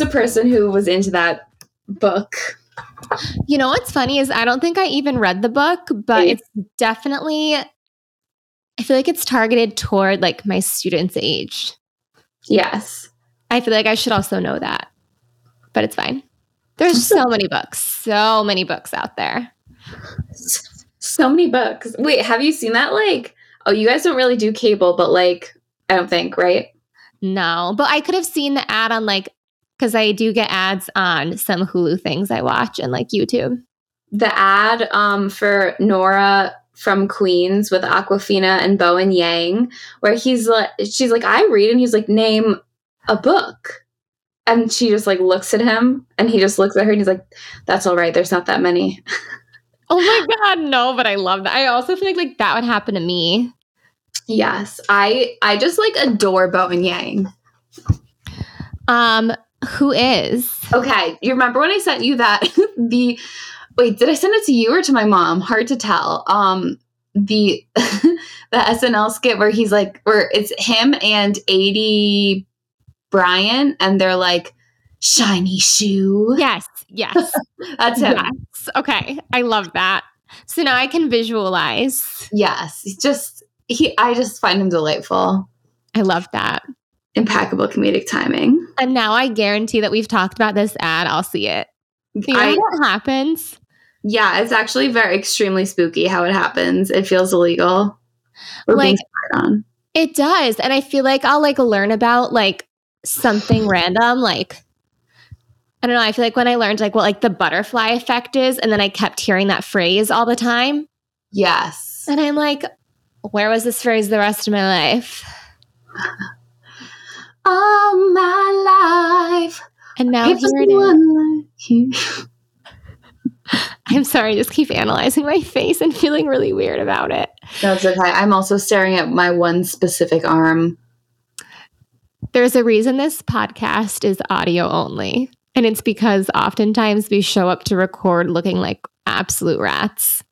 reference. You you strike me as a person who was into that book. You know what's funny is I don't think I even read the book, but Right. it's definitely I feel like it's targeted toward like my students' age. Yes. I feel like I should also know that. But it's fine. There's so many books, so many books out there. So many books. Wait, have you seen that? Like, oh, you guys don't really do cable, but like, I don't think, right? No, but I could have seen the ad on like because I do get ads on some Hulu things I watch and like YouTube. The ad um for Nora from Queens with Awkwafina and Bowen Yang, where he's like, she's like, I read, and he's like, name a book. And she just like looks at him and he just looks at her and he's like, That's all right, there's not that many. Oh my god, no, but I love that. I also feel like like that would happen to me. Yes. I I just like adore Bowen Yang. Um, who is? Okay, you remember when I sent you that the wait, did I send it to you or to my mom? Hard to tell. Um the the SNL skit where he's like where it's him and Aidy Bryant and they're like shiny shoe. Yes, yes, That's him. yes. Okay, I love that. So now I can visualize. Yes. Just he I just find him delightful. I love that. Impeccable comedic timing. And now I guarantee that we've talked about this ad. I'll see it. You know I, what happens? yeah, it's actually very extremely spooky how it happens. It feels illegal. We're being Like-. It does. And I feel like I'll like learn about like something random. Like, I don't know. I feel like when I learned like what like the butterfly effect is, and then I kept hearing that phrase all the time. Yes. And I'm like, where was this phrase the rest of my life? All my life. And now here it is. like. I'm sorry, I just keep analyzing my face and feeling really weird about it. That's okay. I'm also staring at my one specific arm. There's a reason this podcast is audio only. And it's because oftentimes we show up to record looking like absolute rats.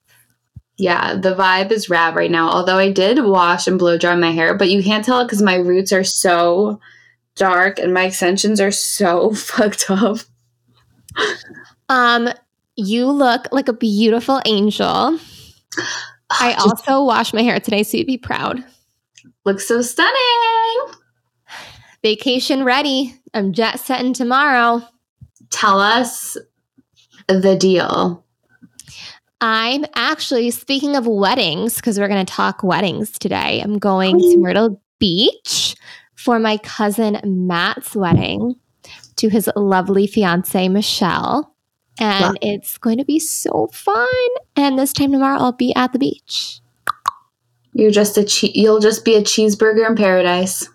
Yeah, the vibe is rad right now. Although I did wash and blow dry my hair, but you can't tell it because my roots are so dark and my extensions are so fucked up. Um, you look like a beautiful angel. I also washed my hair today, so you'd be proud. Looks so stunning. Vacation ready. I'm jet setting tomorrow. Tell us the deal. I'm actually speaking of weddings because we're going to talk weddings today. I'm going to Myrtle Beach for my cousin Matt's wedding to his lovely fiance Michelle. And Wow. it's going to be so fun. And this time tomorrow, I'll be at the beach. You're just a che- you'll just be a cheeseburger in paradise.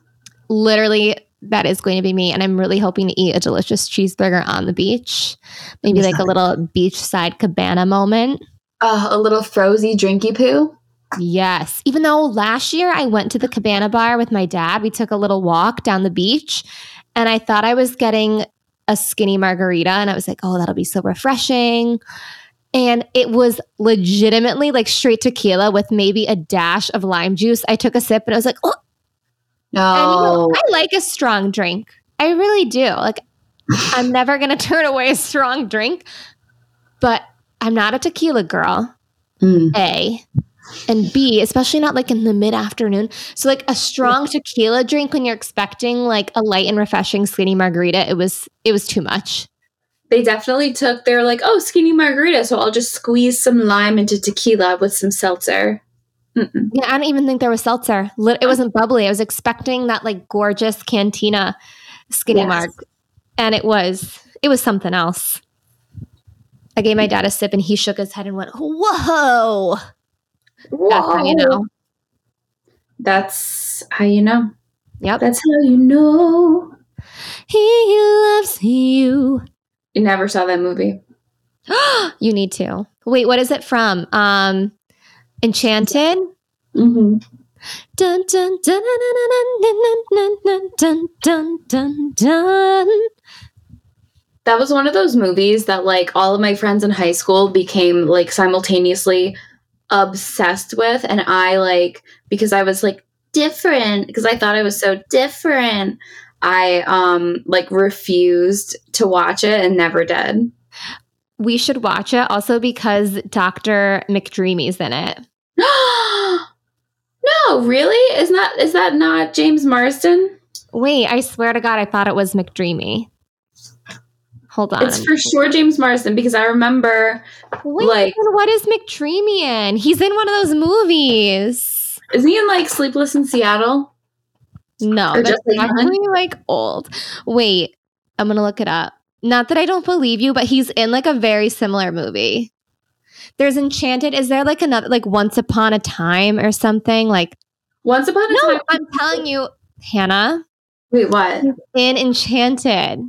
Literally, that is going to be me. And I'm really hoping to eat a delicious cheeseburger on the beach. Maybe like a little beachside cabana moment. Uh, a little frozy drinky poo. Yes. Even though last year I went to the cabana bar with my dad, we took a little walk down the beach and I thought I was getting a skinny margarita and I was like, oh, that'll be so refreshing. And it was legitimately like straight tequila with maybe a dash of lime juice. I took a sip and I was like, oh, and, you know, No, I like a strong drink. I really do. Like, I'm never going to turn away a strong drink, but I'm not a tequila girl. Mm. A and B, especially not like in the mid afternoon. So like a strong tequila drink when you're expecting like a light and refreshing skinny margarita, it was it was too much. they definitely took. They were like, "Oh, skinny margarita," so I'll just squeeze some lime into tequila with some seltzer. Mm-mm. Yeah, I don't even think there was seltzer. It wasn't bubbly. I was expecting that like gorgeous cantina skinny Yes. marg, and it was it was something else. I gave my dad a sip and he shook his head and went, "Whoa!" That's how you know. That's how you know. Yep. That's how you know. He loves you. You never saw that movie. you need to. Wait, what is it from? Um Enchanted? Mm-hmm. Dun dun dun dun dun dun dun dun dun dun dun. That was one of those movies that like all of my friends in high school became like simultaneously obsessed with and I like because I was like different because I thought I was so different. I um like refused to watch it and never did. We should watch it also because Dr. McDreamy's in it. no, really? Is not is that not James Marsden? Wait, I swear to God, I thought it was McDreamy. Hold on. It's for sure James Marsden because I remember Wait, like what is McDreamy in? He's in one of those movies. is he in like Sleepless in Seattle? No, Or that's Just Like actually like old. Wait, I'm gonna look it up. Not that I don't believe you, but he's in like a very similar movie. There's Enchanted. Is there like another like Once Upon a Time or something? Like Once upon a no, time. I'm telling you, Hannah, Wait, what? in Enchanted.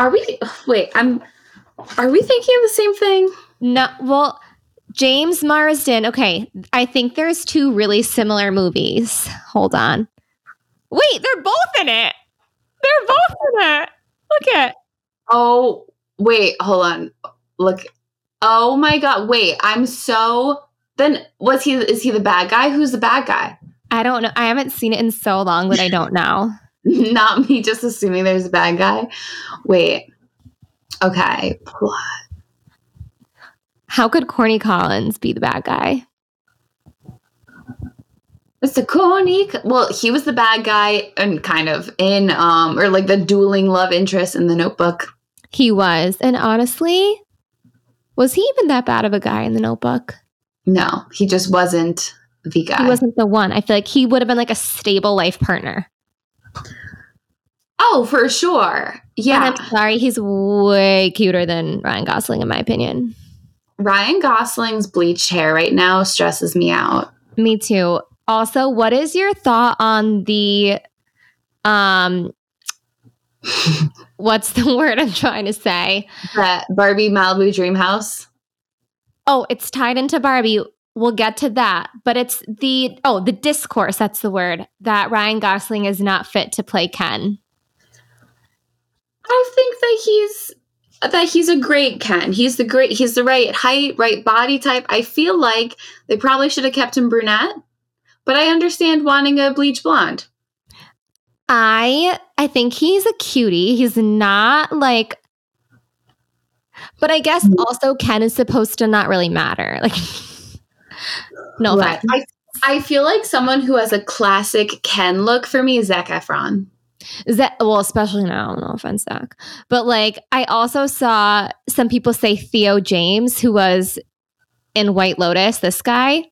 Are we wait, I'm are we thinking of the same thing? No, well, James Marsden. Okay, I think there's two really similar movies. Hold on. Wait, they're both in it. They're both in it. Look at. Oh, wait, hold on. Look. Oh my god, wait. I'm so then was he is he the bad guy? Who's the bad guy? I don't know. I haven't seen it in so long that I don't know. Not me just assuming there's a bad guy. Wait. Okay. How could Corny Collins be the bad guy? Mr. Corny. Well, he was the bad guy and kind of in um or like the dueling love interest in the notebook. He was. And honestly, was he even that bad of a guy in the notebook? No, he just wasn't the guy. He wasn't the one. I feel like he would have been like a stable life partner. Oh, for sure. Yeah. I'm sorry, he's way cuter than Ryan Gosling, in my opinion. Ryan Gosling's bleached hair right now stresses me out. Me too. Also, what is your thought on the um what's the word I'm trying to say? That Barbie Malibu Dream House. Oh, it's tied into Barbie. We'll get to that. But it's the oh, the discourse, that's the word, that Ryan Gosling is not fit to play Ken. I think that he's that he's a great Ken. He's the great he's the right height, right body type. I feel like they probably should have kept him brunette, but I understand wanting a bleach blonde. I I think he's a cutie. He's not like but I guess mm. also Ken is supposed to not really matter. Like no Right. I, I feel like someone who has a classic Ken look for me is Zac Efron. Is that well, especially now, no offense, Zac. But like I also saw some people say Theo James, who was in White Lotus, this guy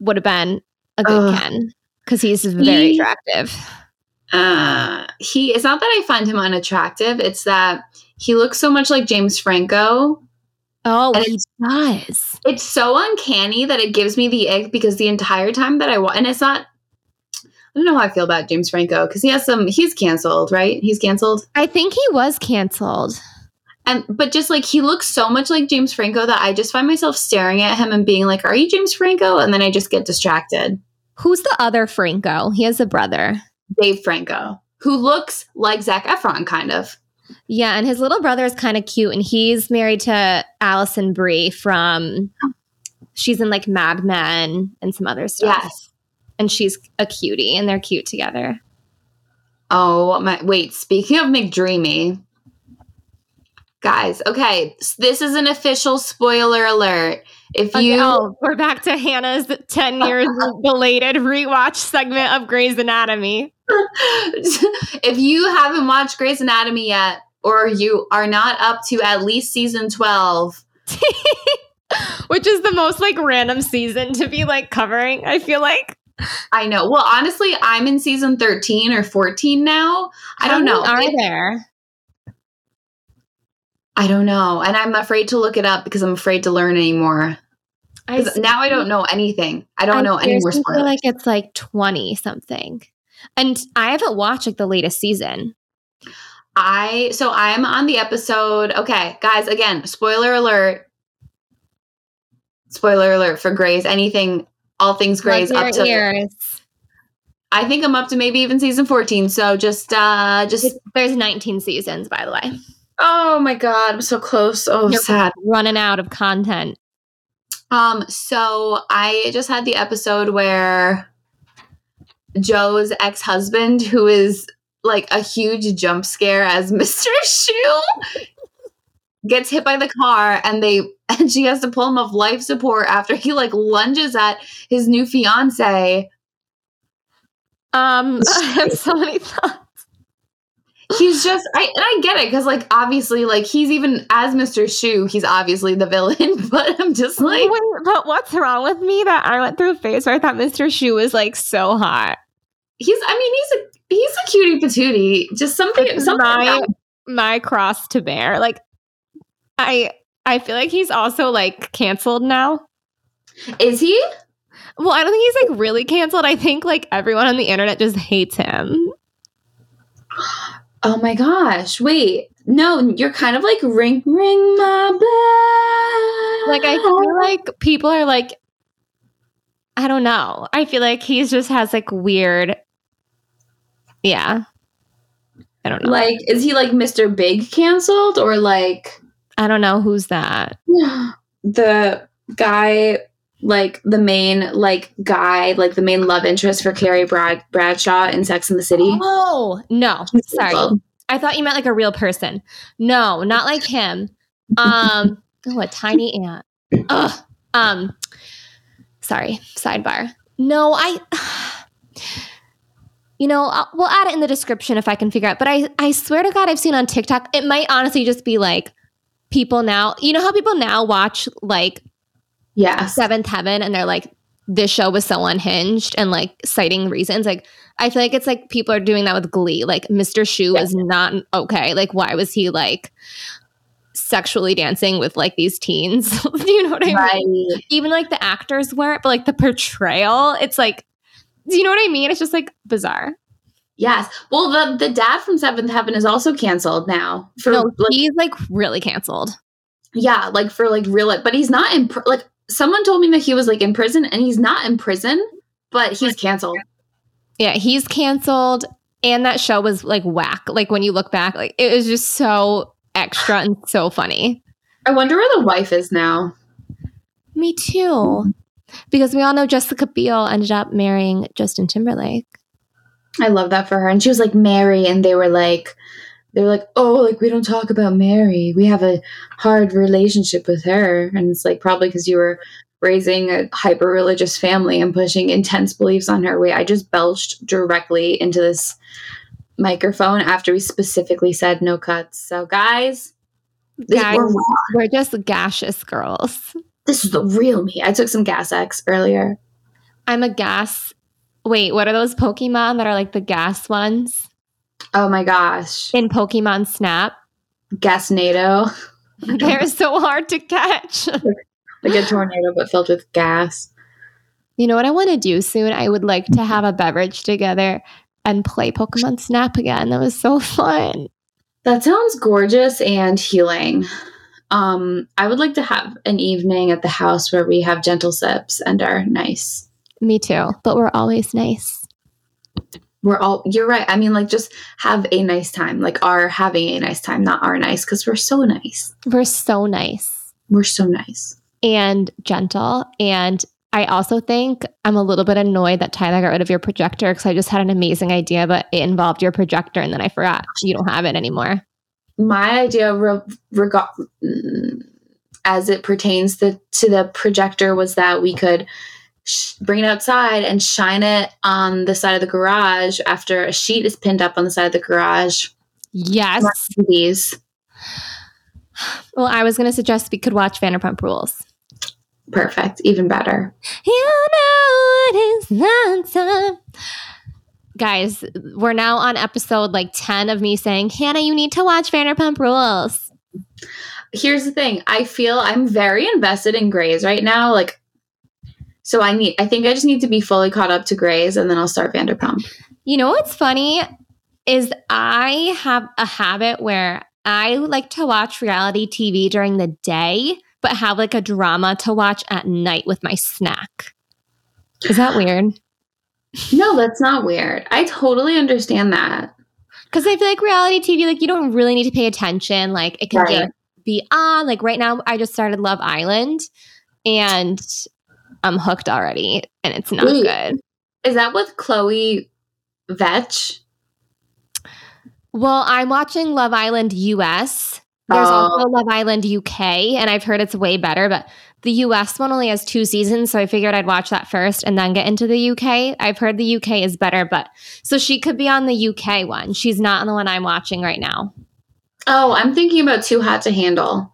would have been a good Ugh. Ken. Because he's very He- attractive. Uh, he it's not that I find him unattractive, it's that he looks so much like James Franco. Oh, And he does. It's so uncanny that it gives me the ick because the entire time that I watch, and it's not. I don't know how I feel about James Franco because he has some. He's canceled, right? He's canceled, I think he was canceled. and but just like he looks so much like James Franco that I just find myself staring at him and being like, "Are you James Franco?" And then I just get distracted. Who's the other Franco? He has a brother. Dave Franco, who looks like Zac Efron, kind of. Yeah, and his little brother is kind of cute, and he's married to Alison Brie from. She's in like Mad Men and some other stuff. Yes. And she's a cutie, and they're cute together. Oh my! Wait. Speaking of McDreamy, guys. Okay, this is an official spoiler alert. If you oh, we're back to Hannah's 10 years belated rewatch segment of Grey's Anatomy. if you haven't watched Grey's Anatomy yet, or you are not up to at least season 12, Which is the most like random season to be like covering, I feel like. I know. Well, honestly, I'm in season 13 or 14 now. I don't know. Are It- there? I don't know. And I'm afraid to look it up because I'm afraid to learn anymore. I now I don't know anything. I don't I know any more spoilers. feel like it's like 20 something. And I haven't watched like the latest season. I so I'm on the episode. Okay, guys, again, spoiler alert. Spoiler alert for Grey's. Anything, all things Plug up to. ears. I think I'm up to maybe even season 14. So just, uh just. There's 19 seasons, by the way. Oh my god, I'm so close. Oh, You're sad. running out of content. Um, so I just had the episode where Jo's ex husband, who is like a huge jump scare as Mr. Schue, gets hit by the car and they and she has to pull him off life support after he like lunges at his new fiance. Um, I have so many thoughts. He's just I and I get it because like obviously like he's even as Mr. Schue, he's obviously the villain, but I'm just like Wait, but what's wrong with me that I went through a phase where I thought Mr. Schue was like so hot? he's I mean he's a he's a cutie patootie. Just something It's something my about- my cross to bear. Like I I feel like he's also like canceled now. is he? Well, I don't think he's like really canceled. I think like everyone on the internet just hates him. Oh my gosh. Wait. No, you're kind of like ring ring my bell. Like I feel like people are like I don't know. I feel like he's just has like weird Yeah. I don't know. like is he like Mr. Big canceled or like I don't know who's that. the guy like the main like guy like the main love interest for Carrie Brad- Bradshaw in Sex in the City? Oh, no. Sorry. I thought you meant like a real person. No, not like him. Um, oh, a tiny ant. Ugh. Um, sorry. Sidebar. No, I. You know, I'll, we'll add it in the description if I can figure out. But I, I swear to God, I've seen on TikTok. It might honestly just be like people now. You know how people now watch like yeah, Seventh Heaven and they're like, this show was so unhinged and like citing reasons. Like, I feel like it's like people are doing that with Glee. Like, Mr. Schue Yeah. is not okay. Like, why was he like sexually dancing with like these teens? Do you know what I mean? Even like the actors weren't, but like the portrayal, it's like, do you know what I mean? It's just like bizarre. Yes. Well, the the dad from Seventh Heaven is also canceled now for No, like he's like really canceled. yeah, like for like real but he's not in pr- like someone told me that he was like in prison and he's not in prison, but he's canceled. Yeah, he's canceled. And that show was like whack. Like when you look back, like it was just so extra and so funny. I wonder where the wife is now. Me too. Because we all know Jessica Biel ended up marrying Justin Timberlake. I love that for her. And she was like Mary, and they were like, they were like, oh, like we don't talk about Mary. We have a hard relationship with her, and it's like probably because you were raising a hyper religious family and pushing intense beliefs on her. Wait, I just belched directly into this microphone after we specifically said no cuts. So, guys, this, Guys, we're- we're just gaseous girls. this is the real me. I took some Gas X earlier. I'm a gas. Wait, what are those Pokemon that are like the gas ones Oh my gosh, in Pokemon Snap? Gasnado, They're so hard to catch. like a tornado but filled with gas. You know what I want to do soon? I would like to have a beverage together and play Pokemon Snap again. That was so fun. That sounds gorgeous and healing. Um, I would like to have an evening at the house where we have gentle sips and are nice. Me too, but we're always nice. We're all, you're right. I mean, like, just have a nice time, like, are having a nice time, not are nice, because we're so nice. We're so nice We're so nice. and gentle. And I also think I'm a little bit annoyed that Tyler got rid of your projector because I just had an amazing idea, but it involved your projector and then I forgot you don't have it anymore. My idea, re- mm, as it pertains the, to the projector, was that we could sh- bring it outside and shine it on the side of the garage after a sheet is pinned up on the side of the garage. Yes. These. Well, I was going to suggest we could watch Vanderpump Rules. Perfect. Even better. You know it is not time. Guys, we're now on episode like 10 of me saying, Hannah, you need to watch Vanderpump Rules. Here's the thing. I feel I'm very invested in Grey's right now. Like, so I need. I think I just need to be fully caught up to Grey's, and then I'll start Vanderpump. You know what's funny is I have a habit where I like to watch reality TV during the day, but have like a drama to watch at night with my snack. Is that weird? No, that's not weird. I totally understand that. Because I feel like reality TV, like you don't really need to pay attention. Like it can Right. just be on. Like right now, I just started Love Island, and I'm hooked already, and it's not Wait. good. Is that with Chloe Veitch? Well, I'm watching Love Island US. There's Oh. also Love Island UK, and I've heard it's way better, but the US one only has two seasons, so I figured I'd watch that first and then get into the UK. I've heard the UK is better, but so she could be on the UK one. She's not on the one I'm watching right now. Oh, I'm thinking about Too Hot to Handle.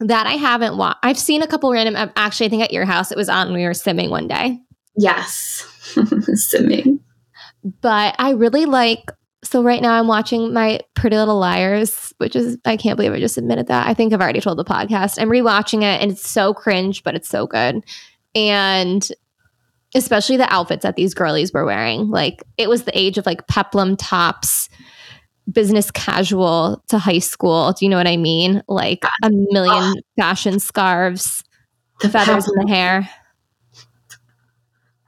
That I haven't watched. I've seen a couple random. uh, Actually, I think at your house it was on. when We were simming one day, Yes. Simming. but I really like. So right now I'm watching my Pretty Little Liars, which is I can't believe I just admitted that. I think I've already told the podcast. I'm rewatching it, and it's so cringe, but it's so good, and especially the outfits that these girlies were wearing. Like it was the age of like peplum tops, business casual to high school. Do you know what I mean? Like a million ah. fashion scarves, The feathers in the hair.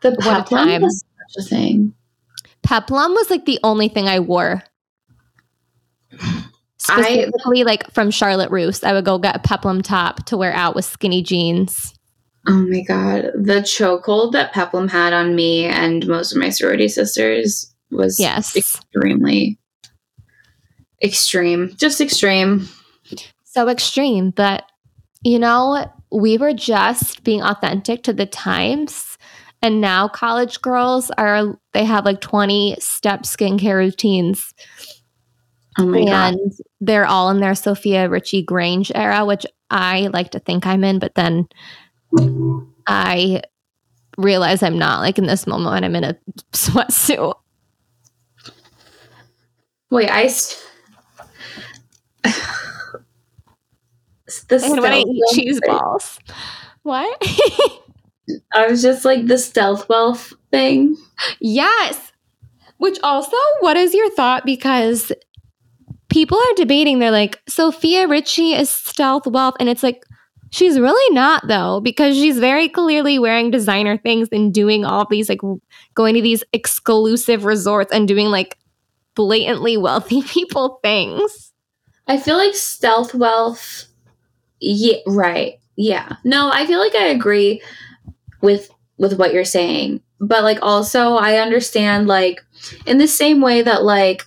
the What peplum time. was such a thing. Peplum was like the only thing I wore. Specifically, like from Charlotte Russe, I would go get a peplum top to wear out with skinny jeans. Oh my god, the chokehold that Peplum had on me and most of my sorority sisters was Yes. extremely extreme, just extreme. So extreme, but you know, we were just being authentic to the times. And now college girls are, they have like 20 step skincare routines. Oh my god, and they're all in their Sofia Richie Grainge era, which I like to think I'm in, but then I realize I'm not like in this moment when I'm in a sweatsuit. wait, I. St- the And when I eat cheese thing. balls. What? I was just like the stealth wealth thing. yes. Which also, what is your thought? Because people are debating, they're like, Sofia Richie is stealth wealth. And it's like, she's really not, though, because she's very clearly wearing designer things and doing all these, like, going to these exclusive resorts and doing like blatantly wealthy people things. I feel like stealth wealth. Yeah, right. Yeah. No, I feel like I agree with with what you're saying, but like also I understand like in the same way that like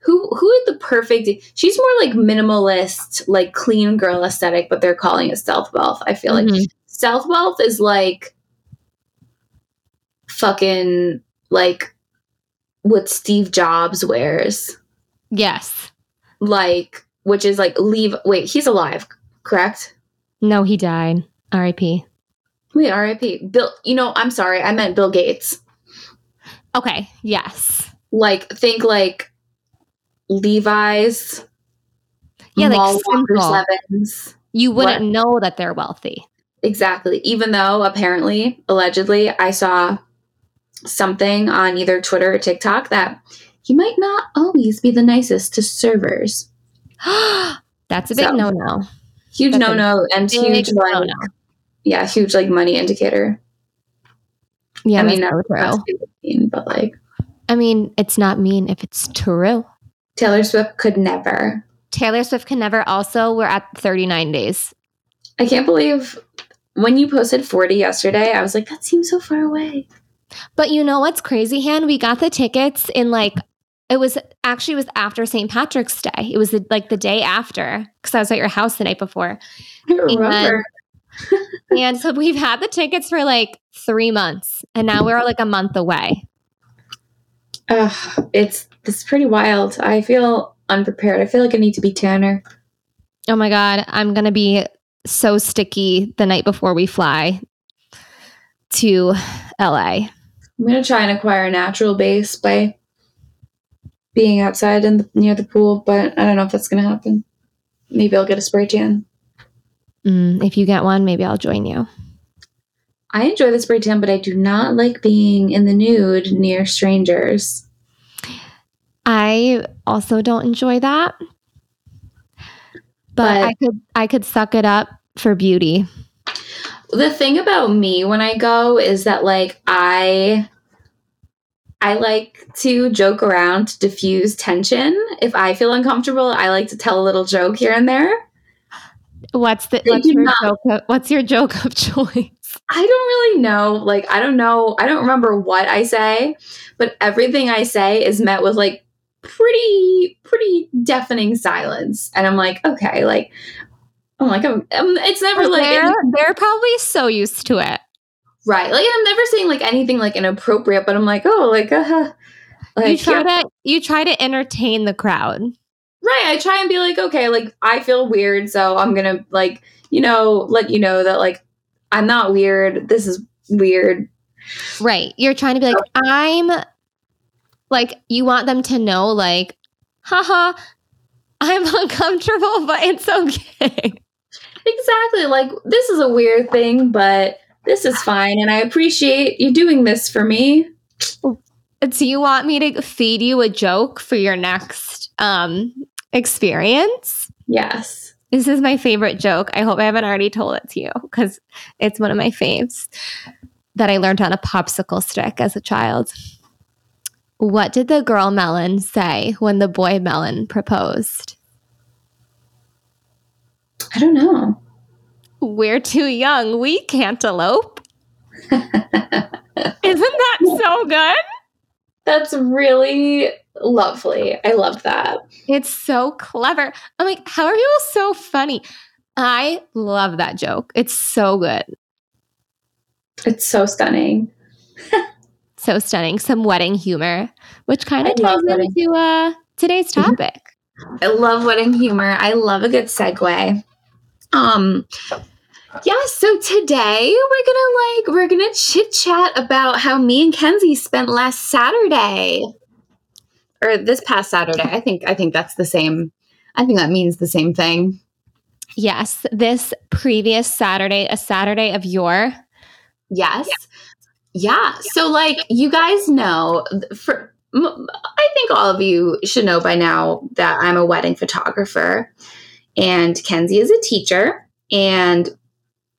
who who is the perfect she's more like minimalist like clean girl aesthetic but they're calling it stealth wealth i feel like Mhm. stealth wealth is like fucking like what steve jobs wears Yes. Like which is like leave wait he's alive correct No, he died. R.I.P. wait rip bill you know i'm sorry i meant bill gates Okay. Yes. like think like levi's Yeah, like You wouldn't What? know that they're wealthy. exactly even though apparently allegedly i saw something on either twitter or tiktok that he might not always be the nicest to servers That's a big So, no no. huge That's no-no and huge like no no. yeah huge like money indicator Yeah, I mean, not- true. That's mean, but like I mean, it's not mean if it's true. taylor swift could never Taylor Swift can never. Also, we're at 39 days. I can't believe when you posted 40 yesterday, I was like, that seems so far away. But you know what's crazy, Han? We got the tickets in like it was actually it was after St. Patrick's Day. It was the, like the day after because I was at your house the night before. I remember. And so we've had the tickets for like three months, and now we're like a month away. Ugh, it's it's pretty wild. I feel unprepared. I feel like I need to be tanner. Oh my god, I'm gonna be so sticky the night before we fly to LA. I'm gonna try and acquire a natural base by being outside and the, near the pool, but I don't know if that's gonna happen. Maybe I'll get a spray tan. Mm, if you get one, maybe I'll join you. I enjoy the spray tan, but I do not like being in the nude near strangers. I also don't enjoy that. But, But- I could I could suck it up for beauty. the thing about me when I go is that like I I like to joke around to diffuse tension. If I feel uncomfortable, I like to tell a little joke here and there. What's the what's your joke of, what's your joke of choice? I don't really know. Like, I don't know. I don't remember what I say, but everything I say is met with like pretty, pretty deafening silence. And I'm like, okay, like, I'm like, I'm, I'm it's never like, they're, they're probably so used to it. Right. Like, I'm never saying like anything like inappropriate, but I'm like, oh, like, uh, like, you try yeah. to you try to entertain the crowd. Right. I try and be like, okay, like I feel weird, so I'm gonna like, you know, let you know that like I'm not weird. This is weird. Right. You're trying to be like, I'm like, you want them to know, like, haha, I'm uncomfortable, but it's okay. Exactly. Like this is a weird thing, but this is fine, and I appreciate you doing this for me. Do you want me to feed you a joke for your next um experience? Yes. This is my favorite joke. I hope I haven't already told it to you because it's one of my faves that I learned on a popsicle stick as a child. What did the girl melon say when the boy melon proposed? I don't know. We're too young. We can't elope. Isn't that so good? That's really lovely. I love that. It's so clever. I'm like, how are you so funny? I love that joke. It's so good. It's so stunning. So stunning. Some wedding humor, which kind of wedding. into uh, today's Mhm. topic. I love wedding humor. I love a good segue. Um yeah, so today we're gonna like we're gonna chit chat about how me and Kenzie spent last Saturday. Or this past Saturday. I think I think that's the same. I think that means the same thing. Yes, this previous Saturday, a Saturday of your Yes. Yeah. So, like, you guys know, for I think all of you should know by now that I'm a wedding photographer, and Kenzie is a teacher. And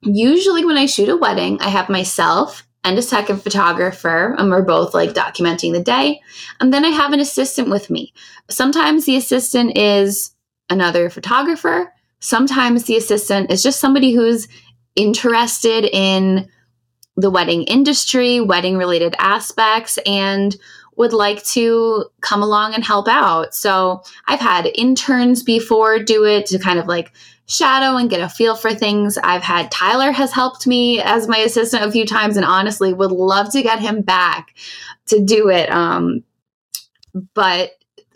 usually, when I shoot a wedding, I have myself and a second photographer, and we're both like documenting the day. And then I have an assistant with me. Sometimes the assistant is another photographer. Sometimes the assistant is just somebody who's interested in the wedding industry, wedding related aspects, and would like to come along and help out. So I've had interns before do it to kind of like shadow and get a feel for things. I've had Tyler has helped me as my assistant a few times and honestly would love to get him back to do it. Um, but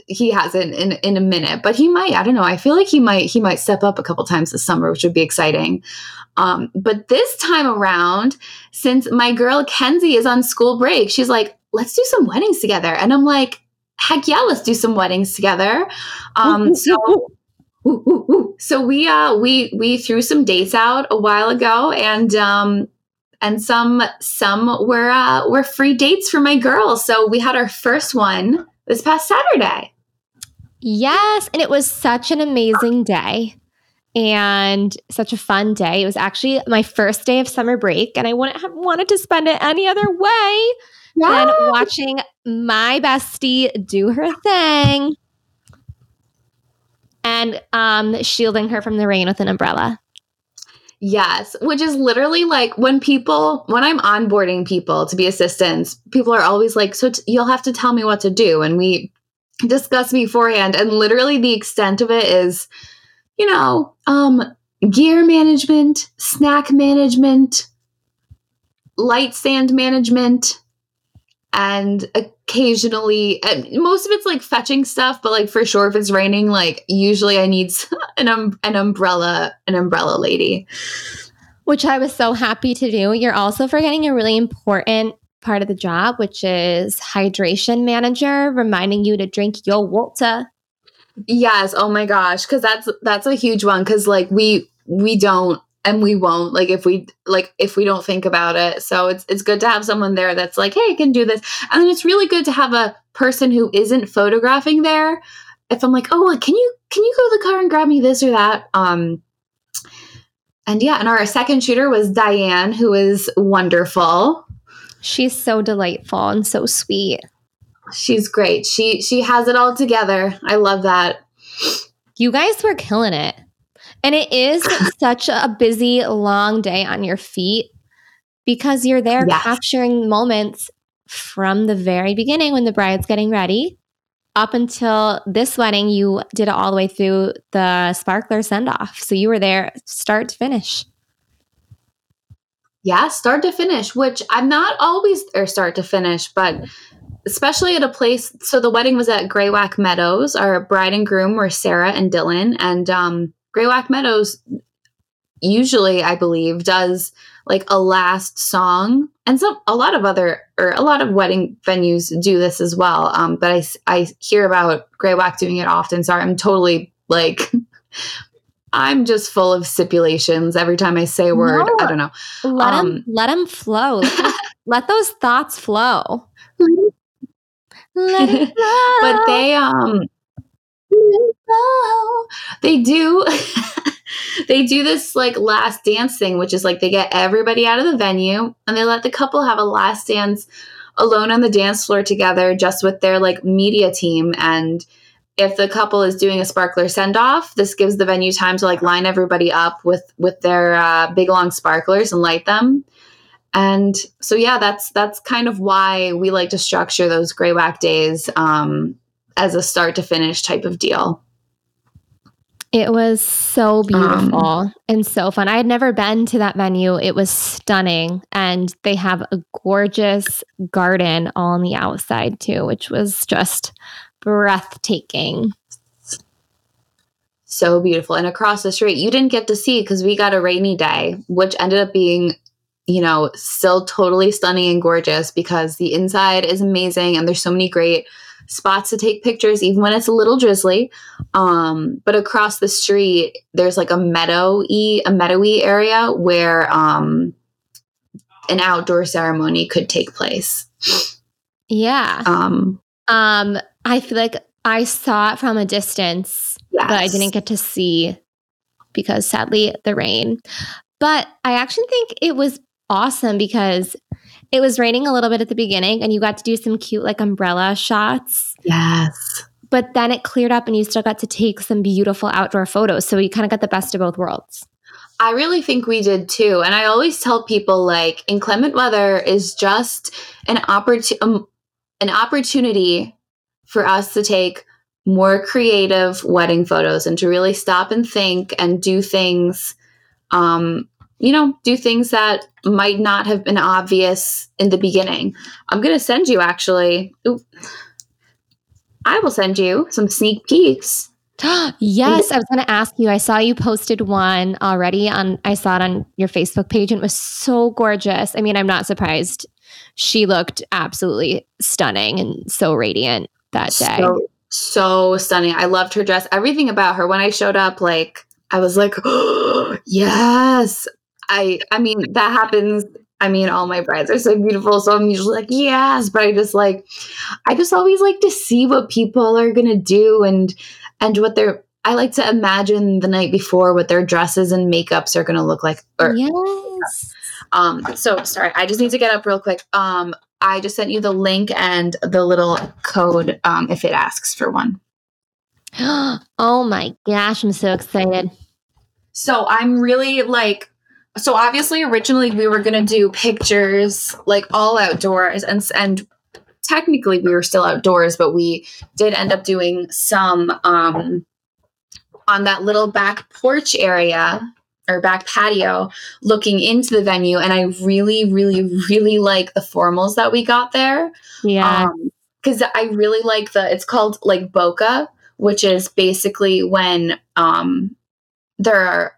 he hasn't in, in a minute, but he might. I don't know. I feel like he might he might step up a couple times this summer, which would be exciting. Um, but this time around, since my girl Kenzie is on school break, she's like, let's do some weddings together. And I'm like, heck yeah, let's do some weddings together. Um, so ooh, ooh, ooh. so we uh we we threw some dates out a while ago and um and some some were uh were free dates for my girls. So we had our first one this past Saturday. Yes, and it was such an amazing day and such a fun day. It was actually my first day of summer break, and I wouldn't have wanted to spend it any other way than watching my bestie do her thing and um, shielding her from the rain with an umbrella. Yes, which is literally like when people, when I'm onboarding people to be assistants, people are always like, So t- you'll have to tell me what to do. And we discuss beforehand. And literally the extent of it is, you know, um, gear management, snack management, light stand management, and occasionally, and most of it's like fetching stuff, but like for sure, if it's raining, like usually I need an, um, an umbrella, an umbrella lady. which I was so happy to do. You're also forgetting a really important part of the job, which is hydration manager, reminding you to drink your water. Yes. Oh my gosh. Cause that's that's a huge one. Cause like we we don't and we won't like if we like if we don't think about it. So it's it's good to have someone there that's like, hey, I can do this. And then it's really good to have a person who isn't photographing there. If I'm like, oh, like, can you can you go to the car and grab me this or that? Um and yeah, and our second shooter was Diane, who is wonderful. She's so delightful and so sweet. She's great. She she has it all together. I love that. You guys were killing it. And it is such a busy, long day on your feet. because you're there Yes. capturing moments from the very beginning when the bride's getting ready up until this wedding. You did it all the way through the sparkler send off. So you were there start to finish. Yeah, start to finish, which I'm not always or start to finish, but especially at a place. So the wedding was at Greywack Meadows. Our bride and groom were Sarah and Dylan, and um, Greywack Meadows usually, I believe, does like a last song, and some a lot of other or a lot of wedding venues do this as well. Um, but I hear about Greywack doing it often. Sorry, I'm totally like. I'm just full of stipulations every time I say a word. No. I don't know. Let Um, them let them flow. Let, those- let those thoughts flow. Let it flow. but they um they do. They do this like last dance thing which is like they get everybody out of the venue and they let the couple have a last dance alone on the dance floor together just with their like media team and if the couple is doing a sparkler send off this gives the venue time to like line everybody up with with their uh, big long sparklers and light them. And so yeah that's that's kind of why we like to structure those Greywack days um, as a start to finish type of deal It was so um, beautiful and so fun. I had never been to that venue. It was stunning. And they have a gorgeous garden all on the outside, too, which was just breathtaking. so beautiful and across the street you didn't get to see because we got a rainy day which ended up being you know still totally stunning and gorgeous because the inside is amazing and there's so many great spots to take pictures even when it's a little drizzly um, but across the street there's like a meadowy a meadowy area where um, an outdoor ceremony could take place Yeah. um, Um, I feel like I saw it from a distance, yes. but I didn't get to see because sadly the rain. But I actually think it was awesome because it was raining a little bit at the beginning and you got to do some cute like umbrella shots. yes But then it cleared up and you still got to take some beautiful outdoor photos. So you kind of got the best of both worlds. I really think we did too. And I always tell people like inclement weather is just an opportunity um, an opportunity for us to take more creative wedding photos and to really stop and think and do things um you know, do things that might not have been obvious in the beginning. I'm going to send you actually. Ooh, I will send you some sneak peeks. yes, I was going to ask you. I saw you posted one already on I saw it on your Facebook page and it was so gorgeous. I mean, I'm not surprised. She looked absolutely stunning and so radiant that day. So, so stunning. I loved her dress. Everything about her. When I showed up, like I was like, oh, yes. I I mean, that happens. I mean, all my brides are so beautiful. So I'm usually like, yes. But I just like I just always like to see what people are gonna do and and what they're I like to imagine the night before what their dresses and makeups are gonna look like. Or yes. um, so sorry, I just need to get up real quick. Um, I just sent you the link and the little code um, if it asks for one. oh my gosh, I'm so excited. So I'm really like, so obviously originally we were gonna do pictures like all outdoors, and and technically we were still outdoors, but we did end up doing some um, on that little back porch area or back patio looking into the venue and i really really really like the formals that we got there Yeah. because i really like the it's called like bokeh which is basically when um there are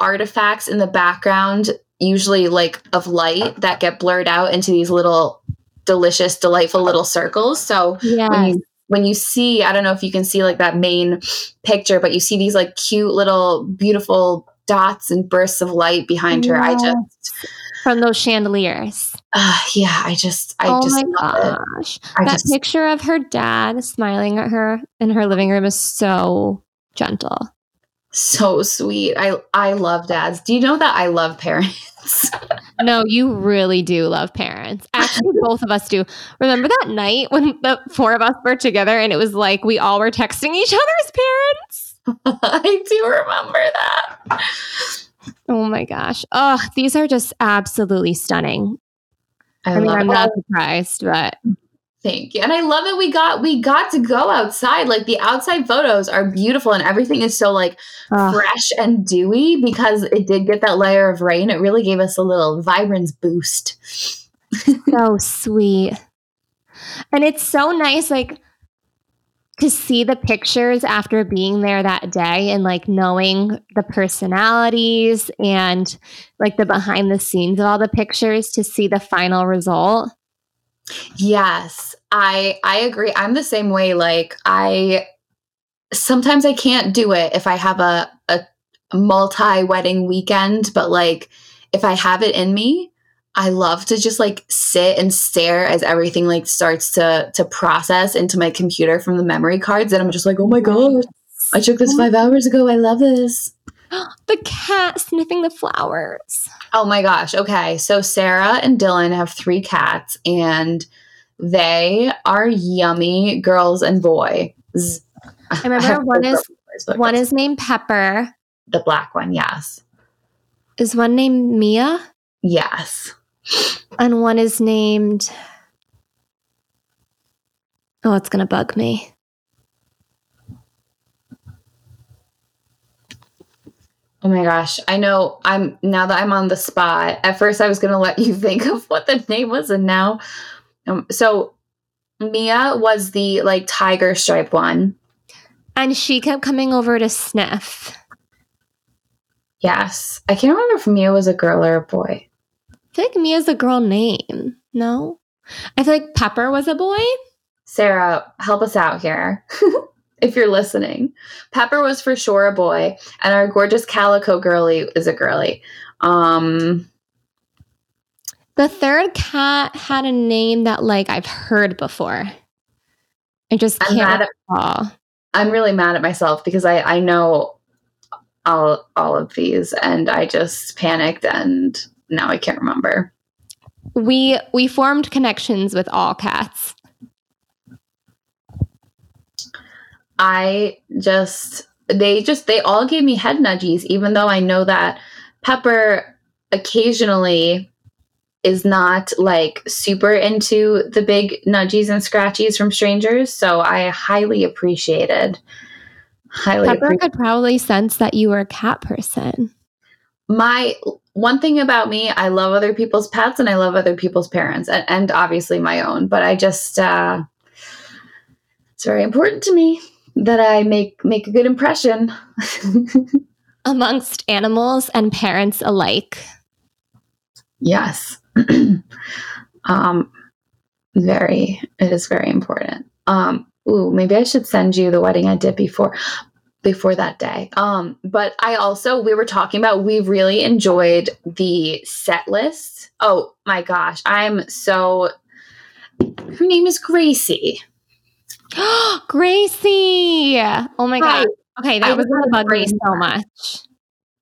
artifacts in the background usually like of light that get blurred out into these little delicious delightful little circles so when you when you see i don't know if you can see like that main picture but you see these like cute little beautiful dots and bursts of light behind her i just From those chandeliers. uh, yeah i just i oh just my gosh. That just picture of her dad smiling at her in her living room is so gentle. So sweet i i love dads do you know that i love parents No, you really do love parents. Actually, both of us do. Remember that night when the four of us were together and it was like we all were texting each other's parents? i do remember that Oh my gosh. Oh, these are just absolutely stunning. I, I mean, I'm not surprised, but Thank you. And I love that we got we got to go outside. Like the outside photos are beautiful and everything is so like fresh and dewy because it did get that layer of rain. It really gave us a little vibrance boost. so sweet. And it's so nice like to see the pictures after being there that day and like knowing the personalities and like the behind the scenes of all the pictures to see the final result Yes, I I agree. I'm the same way. Like I sometimes I can't do it if I have a a multi wedding weekend, but like if I have it in me, I love to just like sit and stare as everything like starts to to process into my computer from the memory cards and I'm just like, "Oh my god. I took this 5 hours ago. I love this." the cat sniffing the flowers. Oh my gosh. Okay. So Sarah and Dylan have three cats and they are yummy girls and boys. I remember I one is boys, one is named Pepper. The black one, yes. Is one named Mia? Yes. And one is named Oh, it's gonna bug me. Oh my gosh. I know I'm now that I'm on the spot. At first I was going to let you think of what the name was and now um, so Mia was the like tiger stripe one. And she kept coming over to sniff. Yes. I can't remember if Mia was a girl or a boy. I feel like Mia's a girl name. No? I feel like Pepper was a boy. Sarah, help us out here. if you're listening. Pepper was for sure a boy, and our gorgeous calico girly is a girly. Um, the third cat had a name that like I've heard before. I just can't recall. I'm really mad at myself because I I know all all of these and I just panicked and now I can't remember. We we formed connections with all cats. I just they just they all gave me head nudgies, even though I know that Pepper occasionally is not like super into the big nudgies and scratchies from strangers. So I highly appreciated. Highly Pepper appreciated. could probably sense that you were a cat person. My one thing about me, I love other people's pets and I love other people's parents and, and obviously my own. But I just uh, it's very important to me that I make make a good impression amongst animals and parents alike. Yes. um very it is very important. Um ooh, maybe I should send you the wedding I did before before that day. Um but I also we were talking about we really enjoyed the set list. Oh my gosh, I'm so her name is Gracie. Gracie. Oh my God. Okay, that I was gonna bug me so much.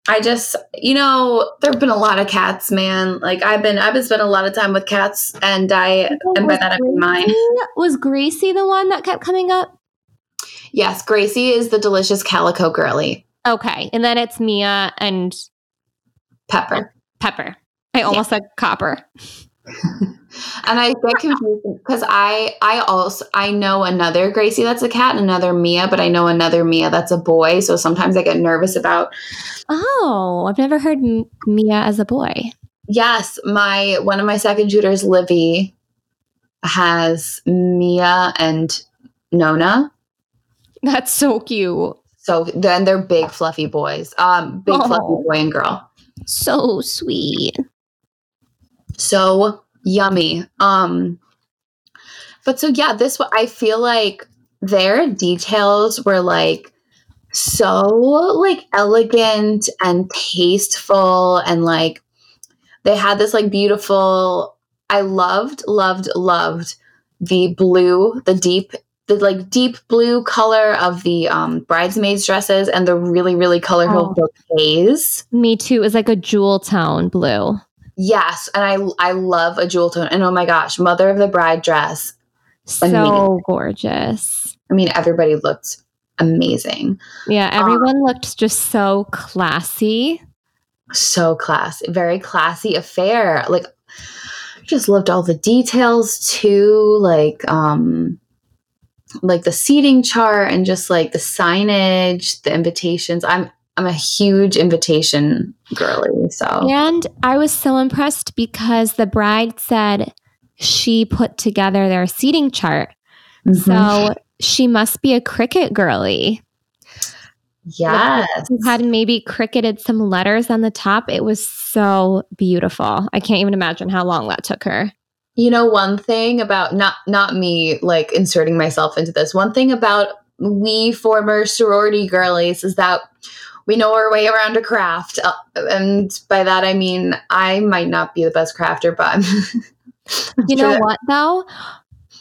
I just, you know, there have been a lot of cats, man. Like I've been, I've been spending a lot of time with cats, and I, and by that I mean mine. Was Gracie the one that kept coming up? Yes, Gracie is the delicious calico girly. Okay, and then it's Mia and Pepper. Pepper. I almost yeah. said copper. And I get confused because I I also I know another Gracie that's a cat and another Mia, but I know another Mia that's a boy. So sometimes I get nervous about. Oh, I've never heard M- Mia as a boy. Yes, my one of my second shooters, Livy, has Mia and Nona. That's so cute. So then they're big fluffy boys. Um, big oh, fluffy boy and girl. So sweet so yummy. Um, but so yeah, this I feel like their details were like so like elegant and tasteful and like they had this like beautiful I loved loved loved the blue the deep the like deep blue color of the um, bridesmaids dresses and the really really colorful oh. bouquets. Me too. It was like a jewel tone blue. Yes, and I I love a jewel tone. And oh my gosh, Mother of the Bride dress. So amazing. gorgeous. I mean, everybody looked amazing. Yeah, everyone um, looked just so classy. so classy, very classy affair. Like just loved all the details too, like um like the seating chart and just like the signage, the invitations. I'm I'm a huge invitation girly, so. And I was so impressed because the bride said she put together their seating chart. Mm-hmm. So she must be a cricket girly. Yes. You had maybe cricketed some letters on the top. It was so beautiful. I can't even imagine how long that took her. You know, one thing about not not me like inserting myself into this. One thing about we former sorority girlies is that we know our way around a craft. Uh, and by that I mean I might not be the best crafter, but I'm You know what though?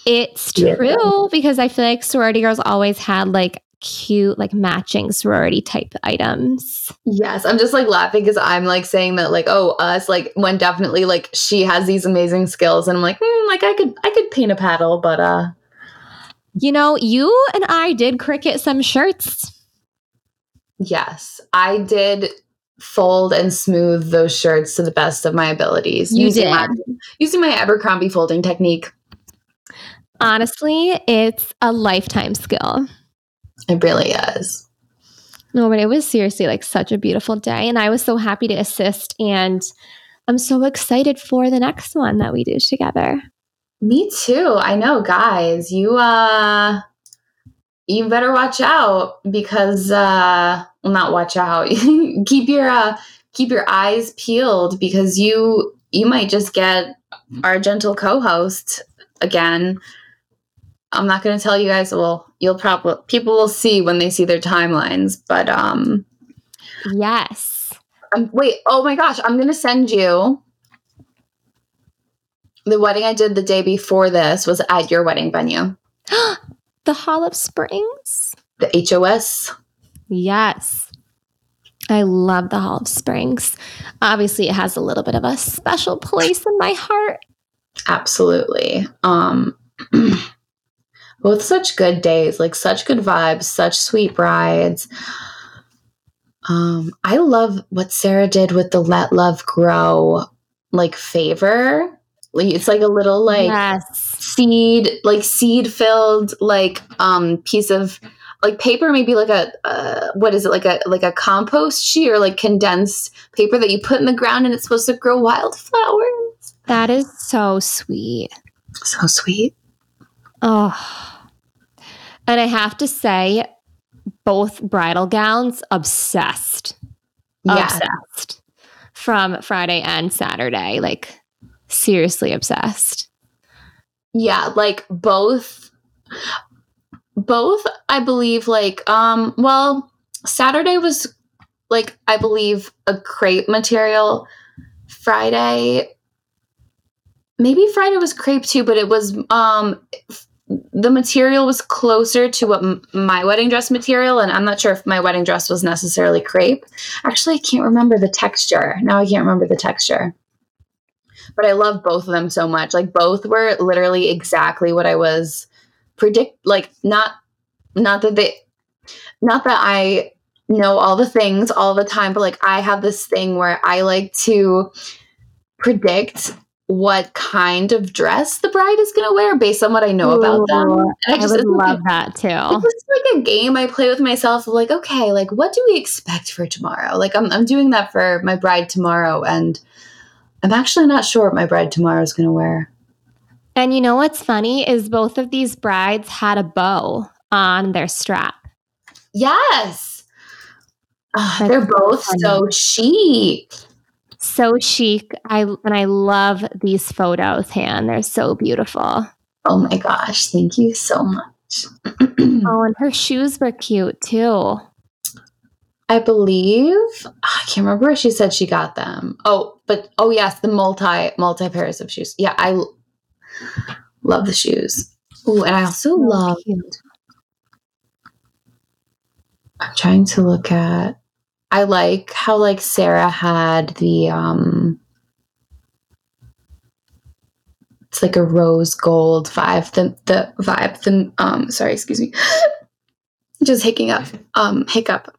It's true yeah. because I feel like sorority girls always had like cute like matching sorority type items. Yes, I'm just like laughing because I'm like saying that like oh us like when definitely like she has these amazing skills and I'm like mm, like I could I could paint a paddle but uh you know you and I did cricket some shirts. Yes, I did fold and smooth those shirts to the best of my abilities you using did. My, using my Abercrombie folding technique. Honestly, it's a lifetime skill. It really is. No, but it was seriously like such a beautiful day. And I was so happy to assist. And I'm so excited for the next one that we do together. Me too. I know, guys. You uh you better watch out because uh not watch out. keep your uh keep your eyes peeled because you you might just get our gentle co-host again I'm not going to tell you guys. Well, you'll probably people will see when they see their timelines. But um, yes. Um, wait. Oh my gosh! I'm going to send you. The wedding I did the day before this was at your wedding venue. the Hall of Springs. The HOS. Yes. I love the Hall of Springs. Obviously, it has a little bit of a special place in my heart. Absolutely. Um both such good days, like such good vibes, such sweet brides. Um, I love what Sarah did with the Let Love Grow like favor. It's like a little like yes. seed, like seed filled like um piece of like paper, maybe like a uh, what is it like a like a compost sheet or like condensed paper that you put in the ground and it's supposed to grow wildflowers. That is so sweet. So sweet. Oh. And I have to say, both bridal gowns, obsessed. Yeah. Obsessed. From Friday and Saturday. Like, seriously obsessed. Yeah, like both both I believe like um well Saturday was like I believe a crepe material. Friday maybe Friday was crepe too, but it was um the material was closer to what m- my wedding dress material and i'm not sure if my wedding dress was necessarily crepe. Actually i can't remember the texture. Now i can't remember the texture. But i love both of them so much. Like both were literally exactly what i was predict like not not that they not that i know all the things all the time but like i have this thing where i like to predict what kind of dress the bride is going to wear based on what I know Ooh, about them. And I, just, I would love that too. It's like a game I play with myself of like, okay, like what do we expect for tomorrow? Like I'm, I'm doing that for my bride tomorrow and I'm actually not sure what my bride tomorrow is going to wear. And you know what's funny is both of these brides had a bow on their strap. Yes. Oh, they're both funny. so chic so chic. I and I love these photos, Han. They're so beautiful. Oh my gosh, thank you so much. oh, and her shoes were cute too. I believe ah, I can't remember where she said she got them. Oh, but oh yes, the multi multi pairs of shoes. Yeah, I love the shoes. Oh, and I also so love. I'm trying to look at I like how like Sarah had the um it's like a rose gold vibe the the vibe the um sorry excuse me just hicking up um hiccup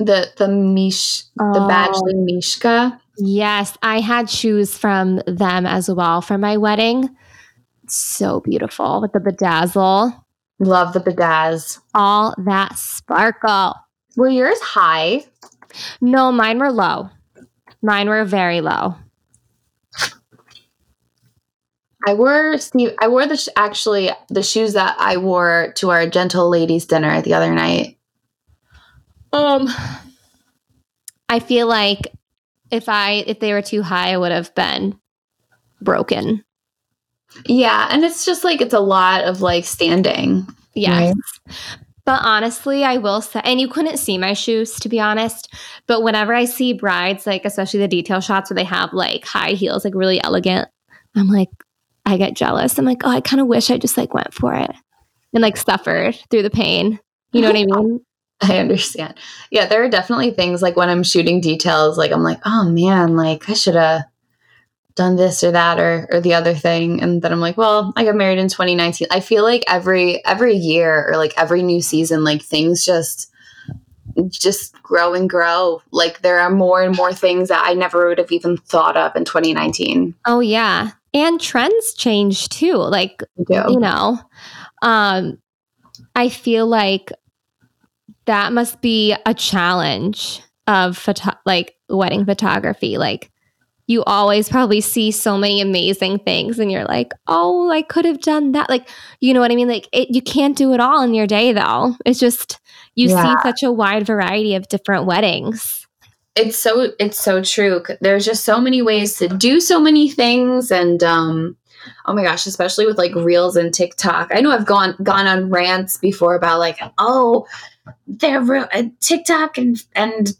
the the mish the badgley mishka. Yes, I had shoes from them as well for my wedding. So beautiful with the bedazzle, Love the bedaz. all that sparkle. Were yours high? No, mine were low. Mine were very low. I wore Steve. I wore the sh- actually the shoes that I wore to our gentle ladies dinner the other night. Um, I feel like if I if they were too high, I would have been broken. Yeah, and it's just like it's a lot of like standing. Yes. But honestly, I will say, and you couldn't see my shoes to be honest. But whenever I see brides, like especially the detail shots where they have like high heels, like really elegant, I'm like, I get jealous. I'm like, oh, I kind of wish I just like went for it and like suffered through the pain. You know what I mean? I understand. Yeah, there are definitely things like when I'm shooting details, like I'm like, oh man, like I should have done this or that or or the other thing, and then I'm like, well, I got married in 2019. I feel like every every year or like every new season, like things just just grow and grow. Like there are more and more things that I never would have even thought of in 2019. Oh yeah. And trends change too. Like Yeah. you know um i feel like that must be a challenge of photo- like wedding photography like you always probably see so many amazing things and you're like oh i could have done that. Like you know what i mean? Like it, you can't do it all in your day though. It's just you Yeah. see such a wide variety of different weddings. It's so it's so true. There's just so many ways to do so many things and um oh my gosh especially with like reels and tiktok. I know i've gone gone on rants before about like oh they're real tiktok and and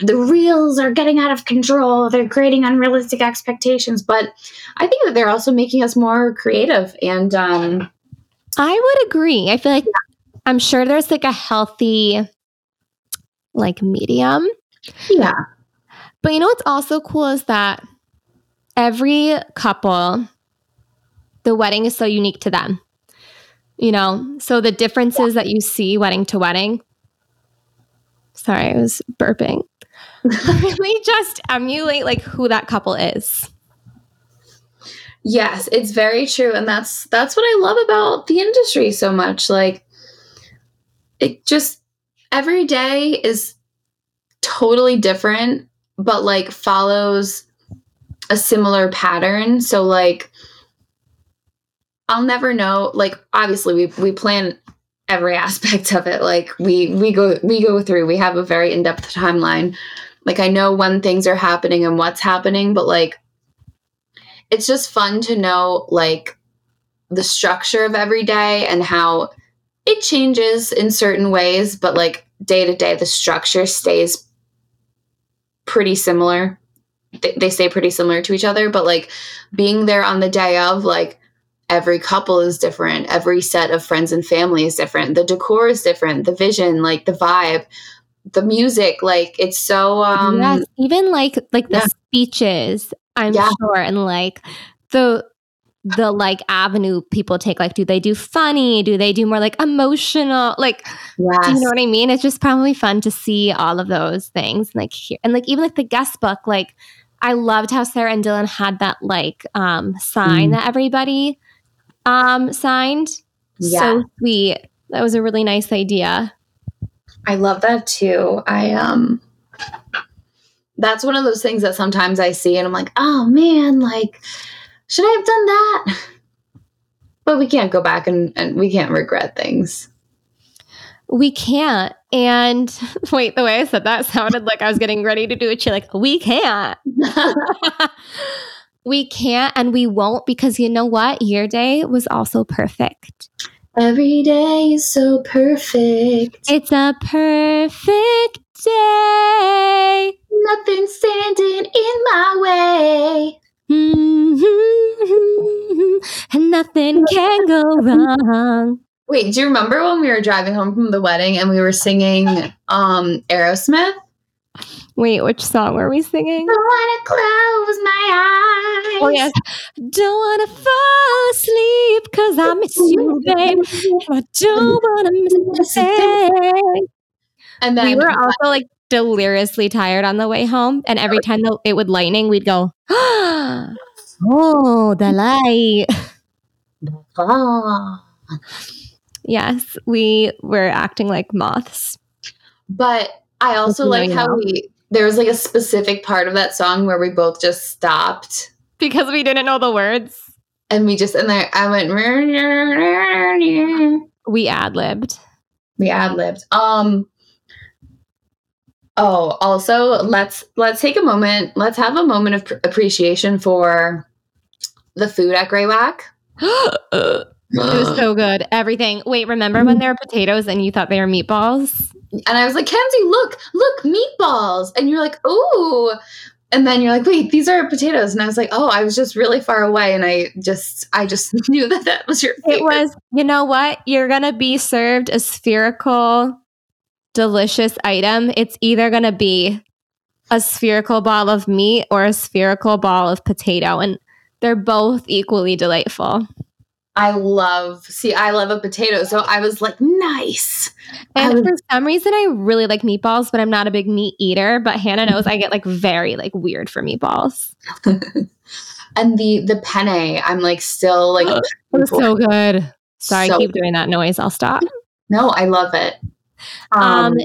the reels are getting out of control they're creating unrealistic expectations but i think that they're also making us more creative and um I would agree. I feel like I'm sure there's like a healthy like medium. yeah But you know what's also cool is that every couple the wedding is so unique to them. You know, so the differences that you see wedding to wedding. Sorry, I was burping. really just emulate like who that couple is. Yes, it's very true and that's that's what I love about the industry so much. Like it just every day is totally different but like follows a similar pattern. So like I'll never know like obviously we we plan every aspect of it. Like we we go we go through. We have a very in-depth timeline. Like I know when things are happening and what's happening, but like it's just fun to know like the structure of every day and how it changes in certain ways, but like day to day, the structure stays pretty similar. They, they stay pretty similar to each other, but like being there on the day of, like every couple is different, every set of friends and family is different, the decor is different, the vision, like the vibe, the music, like it's so um yes, even like like the yeah. speeches, I'm Yeah. sure, and like the the like avenue people take. Like, do they do funny? Do they do more like emotional? Like, yes. do you know what I mean? It's just probably fun to see all of those things, like here and like even like the guest book. Like, I loved how Sarah and Dylan had that like um sign Mm. that everybody um signed. Yeah. So sweet. That was a really nice idea. I love that too. I um that's one of those things that sometimes I see and I'm like, "Oh man, like should I have done that?" But we can't go back and, and we can't regret things. We can't. And wait, the way I said that sounded like I was getting ready to do a chill. Like, we can't. we can't and we won't because you know what? Your day was also perfect. Every day is so perfect. It's a perfect day. Nothing's standing in my way. and nothing can go wrong. Wait, do you remember when we were driving home from the wedding and we were singing um Aerosmith? Wait, which song were we singing? Don't wanna close my eyes. Oh, yes. Don't want to fall asleep because I miss you, babe. I don't want to miss a thing. And then we were also like deliriously tired on the way home. And every time the, it would lightning, we'd go, oh, the light. Ah. Yes, we were acting like moths. But I also like how know. we there was like a specific part of that song where we both just stopped Because we didn't know the words, and we just and there I went we ad libbed. we ad libbed. Um Oh, also let's let's take a moment. Let's have a moment of pr- appreciation for the food at Grey Whack. it was so good. Everything. Wait, remember when there were potatoes and you thought they were meatballs? And I was like, Kenzie, look, look, meatballs. And you're like, ooh. And then you're like, wait, these are potatoes. And I was like, oh, I was just really far away. And I just, I just knew that that was your favorite. It was, you know what? You're going to be served a spherical, delicious item. It's either going to be a spherical ball of meat or a spherical ball of potato. And they're both equally delightful. I love, see, I love a potato. So I was like, nice. And was- for some reason, I really like meatballs, but I'm not a big meat eater. But Hannah knows I get like very like weird for meatballs. and the, the penne, I'm like still like, so good. Sorry, So keep doing that noise. I'll stop. no, I love it. Um,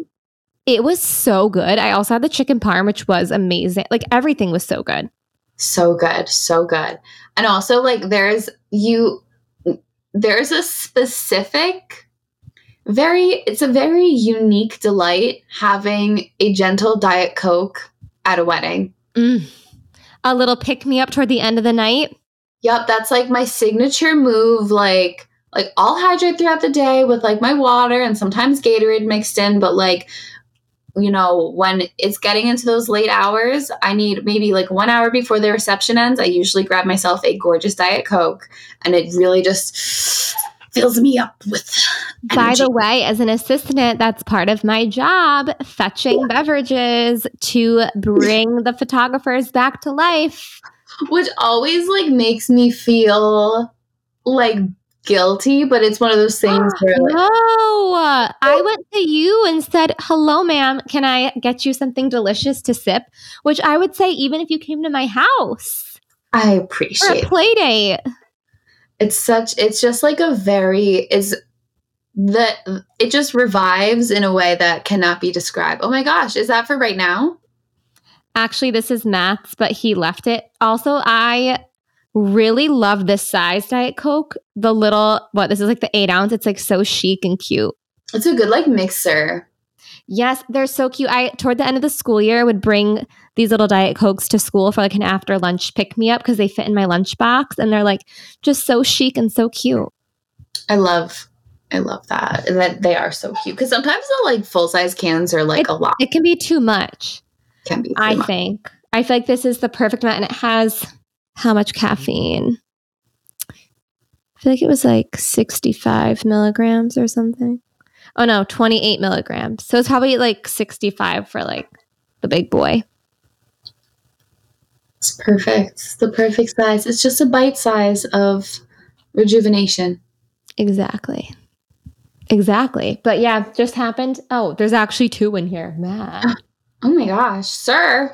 it was so good. I also had the chicken parm, which was amazing. Like everything was so good. so good so good and also like there's you there's a specific very it's a very unique delight having a gentle diet coke at a wedding Mm. A little pick me up toward the end of the night. yep that's like my signature move like like i'll hydrate throughout the day with like my water and sometimes gatorade mixed in but like you know when it's getting into those late hours i need maybe like one hour before the reception ends i usually grab myself a gorgeous diet coke and it really just fills me up with By the way, as an assistant, that's part of my job, fetching beverages to bring the photographers back to life. which always like makes me feel like guilty but it's one of those things where like No, I went to you and said, Hello, ma'am. Can I get you something delicious to sip? Which I would say, even if you came to my house i appreciate a play date. it's such it's just like a very is that it just revives in a way that cannot be described oh my gosh is that for right now Actually, this is Matt's, but he left it. Also, I really love this size Diet Coke. The little, what, this is like the eight ounce. It's like so chic and cute. it's a good like mixer Yes, they're so cute. I, toward the end of the school year, would bring these little Diet Cokes to school for like an after lunch pick me up because they fit in my lunchbox and they're like just so chic and so cute. i love i love that and that they are so cute because sometimes the like full size cans are like a lot It can be too much, can be too I much. think. I feel like this is the perfect amount and it has how much caffeine? I feel like it was like 65 milligrams or something. Oh no, 28 milligrams. So it's probably like 65 for like the big boy. it's perfect it's the perfect size it's just a bite size of rejuvenation Exactly. Exactly. But yeah, just happened. Oh, there's actually two in here. Matt. oh my gosh sir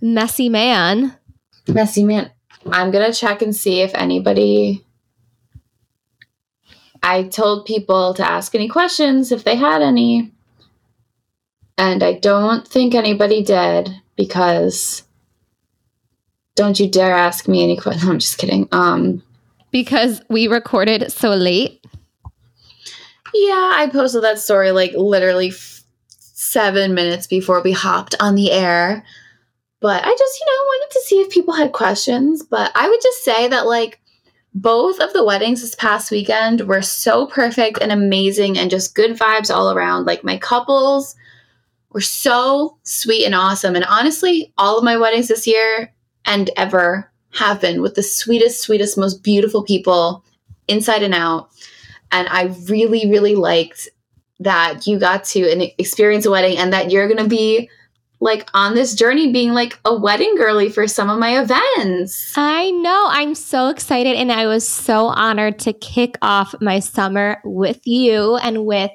Messy man. Messy man. I'm gonna check and see if anybody. I told people to ask any questions if they had any. And I don't think anybody did because don't you dare ask me any questions. I'm just kidding. Um Because we recorded so late. yeah, I posted that story like literally f- 7 minutes before we hopped on the air. But I just, you know, wanted to see if people had questions, but I would just say that like both of the weddings this past weekend were so perfect and amazing and just good vibes all around. Like my couples were so sweet and awesome. And honestly, all of my weddings this year and ever have been with the sweetest, sweetest, most beautiful people inside and out. And I really, really liked that you got to experience a wedding and that you're going to be like on this journey being like a wedding girly for some of my events. I know. I'm so excited. And I was so honored to kick off my summer with you and with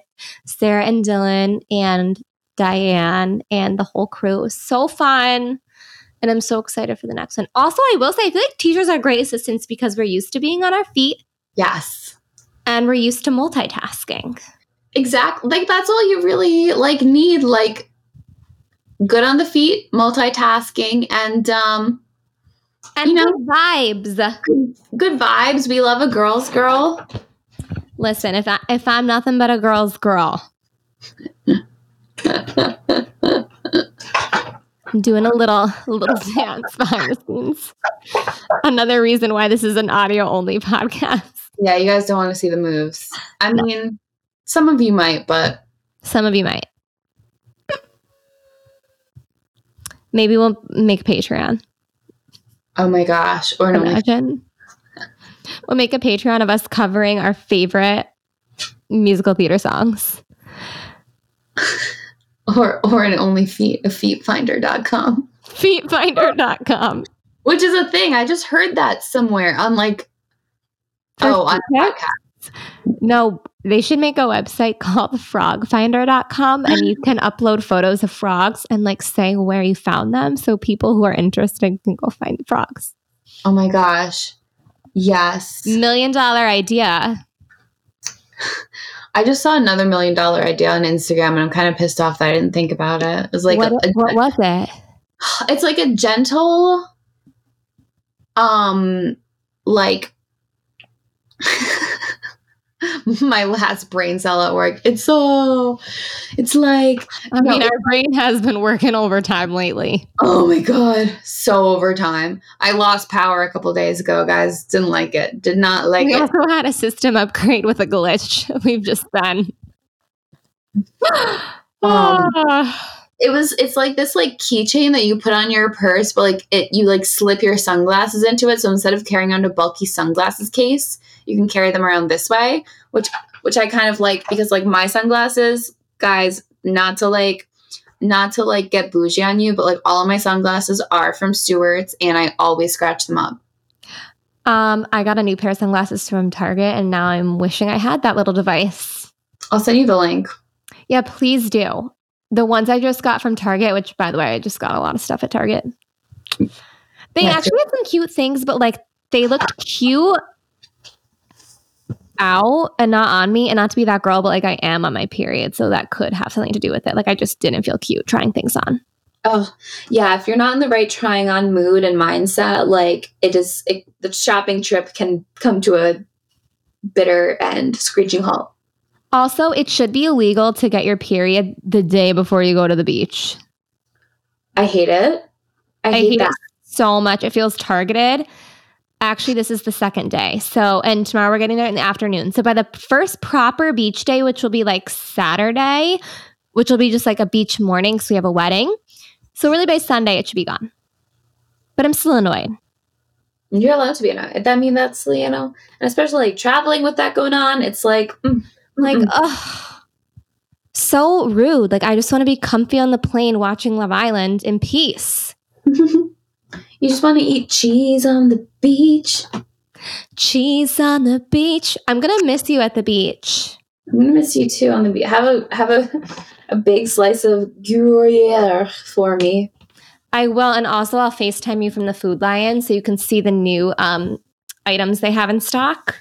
Sarah and Dylan and Diane, and the whole crew. It was so fun. And I'm so excited for the next one. Also, I will say, I feel like teachers are great assistants because we're used to being on our feet Yes. and we're used to multitasking. Exactly. Like that's all you really like need like good on the feet, multitasking and um And You know- good vibes. good vibes. We love a girl's girl. Listen, if I, if I'm nothing but a girl's girl, I'm doing a little little dance behind the scenes. Another reason why this is an audio only podcast. Yeah, you guys don't want to see the moves. I mean, some of you might, but Some of you might. Maybe we'll make a Patreon. oh my gosh. Or no, Imagine. We'll make a Patreon of us covering our favorite musical theater songs. or or an only feet a feetfinder.com. Feetfinder.com. Which is a thing. I just heard that somewhere on like For oh on a No, they should make a website called frogfinder.com and you can upload photos of frogs and like say where you found them so people who are interested can go find frogs. Oh my gosh. Yes. Million dollar idea. I just saw another million dollar idea on Instagram and I'm kind of pissed off that I didn't think about it. It was like what, a- what was it? it's like a gentle um like my last brain cell at work. It's so it's like I mean, our brain has been working overtime lately. oh my god, so overtime. I lost power a couple days ago, guys. Didn't like it. Did not like we it. We also had a system upgrade with a glitch we've just done. Um, Ah. It was it's like this like keychain that you put on your purse but like it you like slip your sunglasses into it so instead of carrying on a bulky sunglasses case you can carry them around this way which which i kind of like because like my sunglasses guys not to like not to like get bougie on you but like all of my sunglasses are from stewart's and i always scratch them up um, I got a new pair of sunglasses from Target and now I'm wishing I had that little device. i'll send you the link Yeah, please do. The ones I just got from Target, which by the way, I just got a lot of stuff at Target. They Yeah, actually had some cute things, but like they looked cute out and not on me. And not to be that girl, but like I am on my period. So that could have something to do with it. Like I just didn't feel cute trying things on. Oh, yeah. If you're not in the right trying on mood and mindset, like it is, it, the shopping trip can come to a bitter end, screeching halt. Also, it should be illegal to get your period the day before you go to the beach. I hate it. I, I hate, hate that. it so much. It feels targeted. Actually, this is the second day. So, and tomorrow we're getting there in the afternoon. So, by the first proper beach day, which will be like Saturday, which will be just like a beach morning, so we have a wedding. So, really by Sunday, it should be gone. But I'm still annoyed. You're allowed to be annoyed. I mean, that's you know, and especially like traveling with that going on. It's like, mm, Like, Mm-mm. So rude. Like, I just want to be comfy on the plane watching Love Island in peace. you just want to eat cheese on the beach. Cheese on the beach. I'm going to miss you at the beach. I'm gonna miss you too on the beach. Have a have a a big slice of Gruyere for me. I will, and also I'll FaceTime you from the Food Lion so you can see the new um, items they have in stock.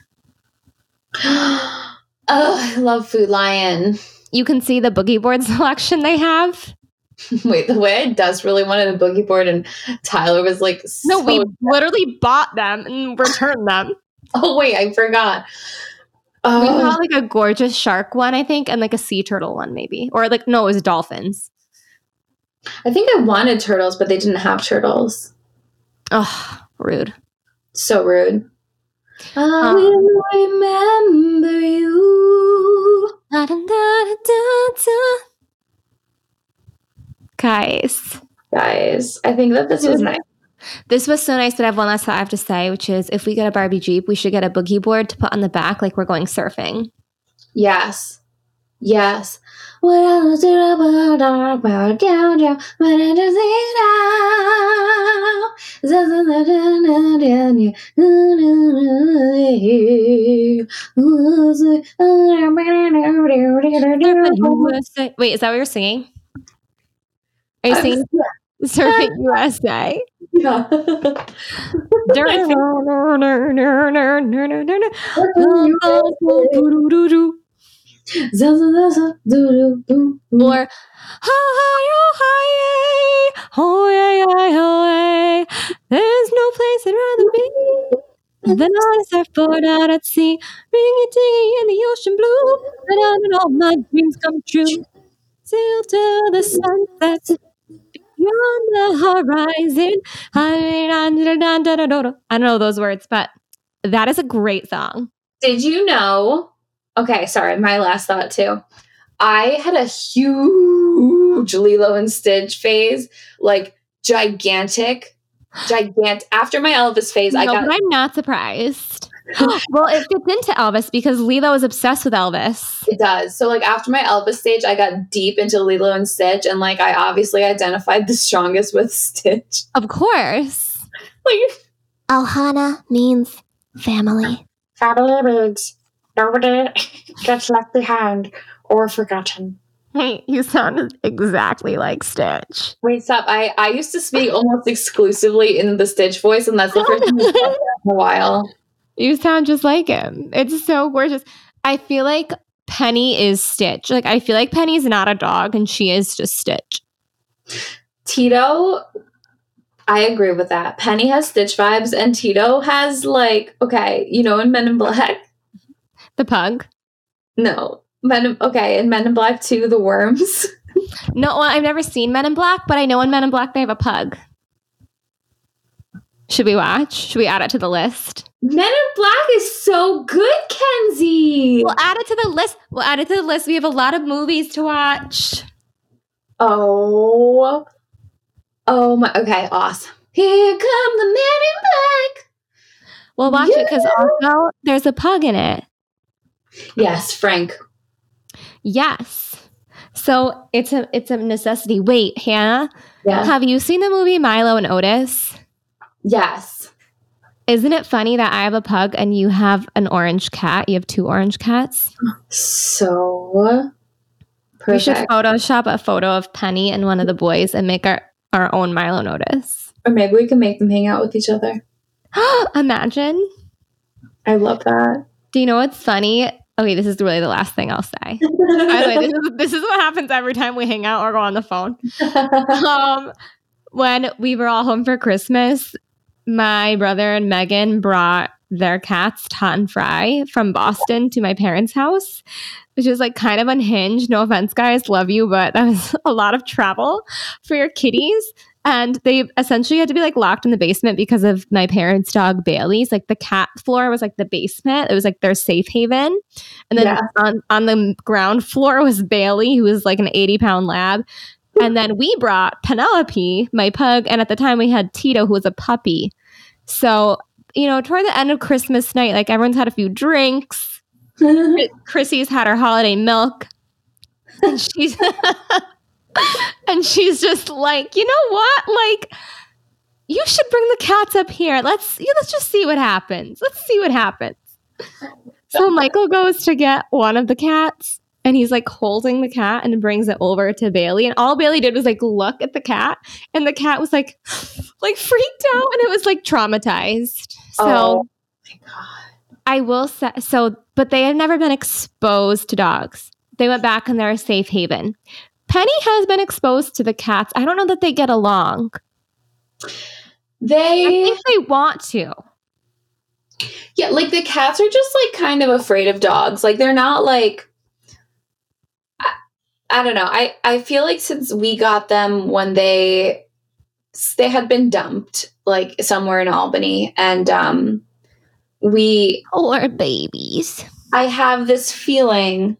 oh, I love Food Lion. You can see the boogie board selection they have. Wait, the way I really wanted a boogie board, and Tyler was like, No, so- we literally bought them and returned them. Oh wait, I forgot. Oh. We Oh, got like a gorgeous shark one, I think, and like a sea turtle one, maybe, or like no, it was dolphins. I think I wanted turtles, but they didn't have turtles. Oh, rude. So rude. I Um, will remember you. Guys, Guys, I think that this was nice. this was so nice. But I have one last thought I have to say, which is if we get a Barbie Jeep, we should get a boogie board to put on the back like we're going surfing. Yes. Yes. What else did I put on about down down when I just Wait, is that what you're singing? Are you singing Surfing USA? Yeah. Or There's no place I'd rather be than on a surfboard out at sea, ringy dingy in the ocean blue, and on and all my dreams come true. Sail to the sunset beyond the horizon. I don't know those words, but that is a great song. Did you know? Okay, sorry, my last thought too. I had a huge Lilo and Stitch phase, like gigantic, gigantic. After my Elvis phase, I got. But I'm not surprised. well, it fits into Elvis because Lilo was obsessed with Elvis. it does. So like after my Elvis stage, I got deep into Lilo and Stitch, and like I obviously identified the strongest with Stitch. Of course. Like Ohana means family. Family means nobody gets left behind or forgotten. Hey, you sound exactly like Stitch. wait, stop. I I used to speak almost exclusively in the Stitch voice, and that's the first time I've done in a while. You sound just like him. It's so gorgeous. I feel like Penny is Stitch. Like I feel like Penny's not a dog and she is just Stitch. Tito, I agree with that. Penny has Stitch vibes, and Tito has like okay, you know, in Men in Black. The pug. No, Men. In, okay, in Men in Black Two, the worms. No, well, I've never seen Men in Black, but I know in Men in Black they have a pug. Should we watch? Should we add it to the list? Men in Black is so good, Kenzie. We'll add it to the list. We'll add it to the list. We have a lot of movies to watch. Oh, oh my. Okay, awesome. Here come the Men in Black. We'll watch it because also there's a pug in it. Yes, Frank. Yes. So it's a it's a necessity. Wait, Hannah, Yeah. have you seen the movie Milo and Otis? Yes. Isn't it funny that I have a pug and you have an orange cat? You have two orange cats. So We should. Photoshop a photo of Penny and one of the boys and make our, our own Milo and Otis. Or maybe we can make them hang out with each other. Imagine. I love that. Do you know what's funny? Okay, this is really the last thing I'll say. By the way, this is, this is what happens every time we hang out or go on the phone. um, when we were all home for Christmas, my brother and Megan brought their cats, Tot and Fry, from Boston to my parents' house, which is like kind of unhinged. No offense, guys, love you, but that was a lot of travel for your kitties. And they essentially had to be like locked in the basement because of my parents' dog Bailey's. Like the cat floor was like the basement. It was like their safe haven. And then Yeah. on, on the ground floor was Bailey, who was like an 80 pound lab. And then we brought Penelope, my pug, and at the time we had Tito, who was a puppy. So, you know, toward the end of Christmas night, like everyone's had a few drinks. Chrissy's had her holiday milk. And she's and she's just like, you know what? Like, you should bring the cats up here. Let's yeah, let's just see what happens. Let's see what happens. So Michael goes to get one of the cats and he's like holding the cat and brings it over to Bailey. And all Bailey did was like look at the cat, and the cat was like like freaked out and it was like traumatized. So oh my god. I will say so, but they had never been exposed to dogs. They went back in their safe haven. Penny has been exposed to the cats. I don't know that they get along. They I think they want to. Yeah, like the cats are just like kind of afraid of dogs. Like they're not like I, I don't know. I I feel like since we got them when they they had been dumped like somewhere in Albany and um we Or babies. I have this feeling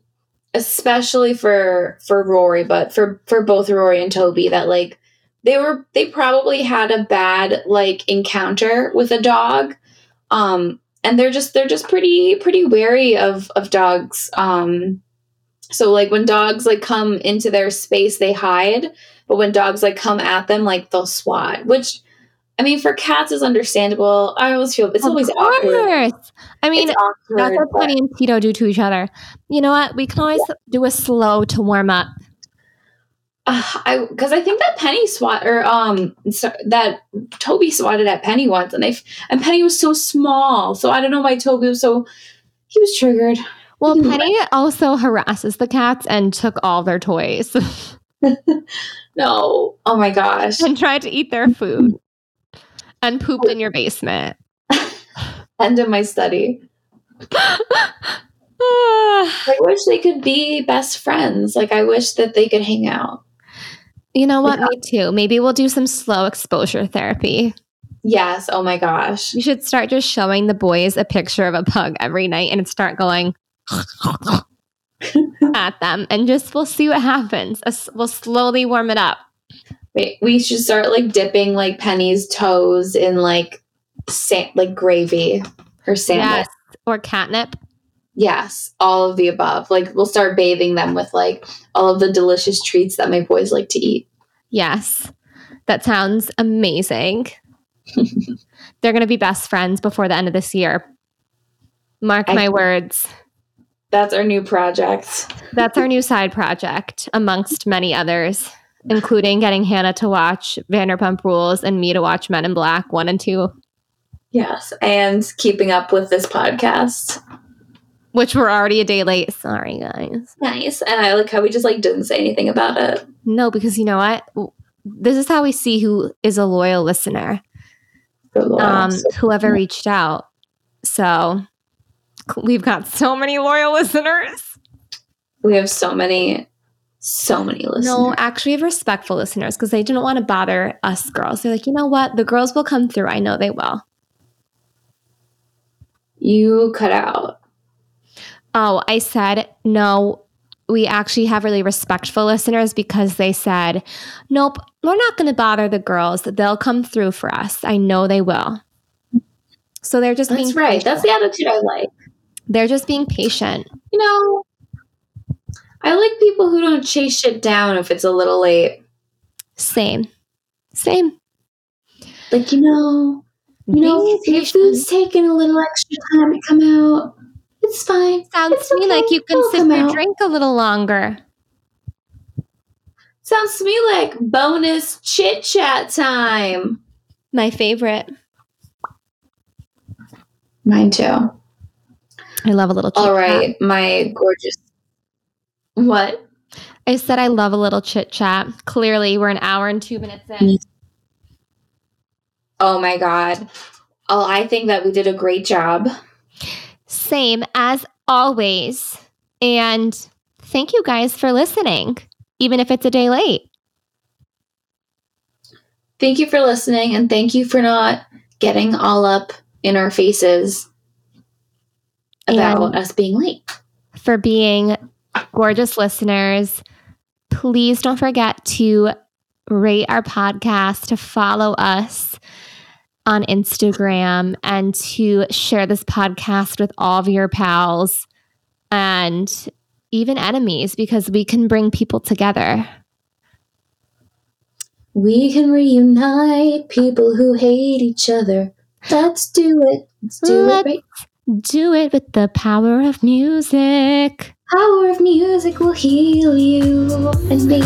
especially for for Rory but for for both Rory and Toby that like they were they probably had a bad like encounter with a dog. Um and they're just they're just pretty pretty wary of of dogs. Um so like when dogs like come into their space they hide. But when dogs like come at them like they'll swat which i mean for cats is understandable i always feel it's Of always awkward course. I mean, it's awkward that's what Penny and Tito do to each other. You know what? We can always do a slow to warm up. uh, I because I think that Penny swat or um so, that Toby swatted at Penny once, and they and Penny was so small, so I don't know why Toby was so he was triggered. Well. Penny also harasses the cats and took all their toys No, oh my gosh, and tried to eat their food and pooped in your basement. end of my study. I wish they could be best friends. Like I wish that they could hang out. you know what? Me too. Maybe we'll do some slow exposure therapy. Yes. Oh my gosh. You should start just showing the boys a picture of a pug every night and start going at them and just we'll see what happens. We'll slowly warm it up. Wait, we should start like dipping like Penny's toes in like sa- like gravy or sandwich. Yes. Or catnip. Yes, all of the above. Like we'll start bathing them with like all of the delicious treats that my boys like to eat. Yes. That sounds amazing. They're going to be best friends before the end of this year. Mark I- my words. That's our new project. That's our new side project, amongst many others, including getting Hannah to watch Vanderpump Rules and me to watch Men in Black 1 and 2, Yes, and keeping up with this podcast. which we're already a day late. Sorry, guys. Nice. And I like how we just like didn't say anything about it. No, because you know what? This is how we see who is a loyal listener. Lord. Um, whoever reached out. So we've got so many loyal listeners. we have so many, so many listeners. No, actually, we have respectful listeners because they didn't want to bother us girls. They're like, you know what? The girls will come through. I know they will. You cut out. Oh, I said, no, we actually have really respectful listeners because they said, nope, we're not going to bother the girls. They'll come through for us. I know they will. So they're just That's being right. patient. That's the attitude I like. they're just being patient. You know, I like people who don't chase shit down if it's a little late. Same. Same. Like, you know, you know, Being if your food's taking a little extra time to come out, it's fine. Sounds It's to me like you can It'll sip your out. drink a little longer. Sounds to me like bonus chit chat time. My favorite. Mine too. I love a little chit All right, my gorgeous. What? I said I love a little chit chat. Clearly, we're an hour and two minutes in. Mm. Oh my god. Oh, I think that we did a great job. Same as always. And thank you guys for listening, even if it's a day late. Thank you for listening and thank you for not getting all up in our faces about And- us being late. For being gorgeous listeners, please don't forget to rate our podcast, to follow us on Instagram, and to share this podcast with all of your pals and even enemies because we can bring people together. We can reunite people who hate each other. Let's do it. Let's do Let's- it right. Do it with the power of music. Power of music will heal you and me.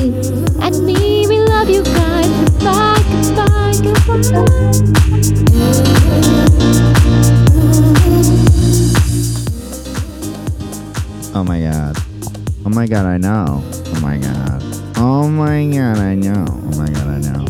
And me, we love you guys. Goodbye, goodbye, goodbye. Oh my god. Oh my god, I know. Oh my god. Oh my god, I know. Oh my god, I know.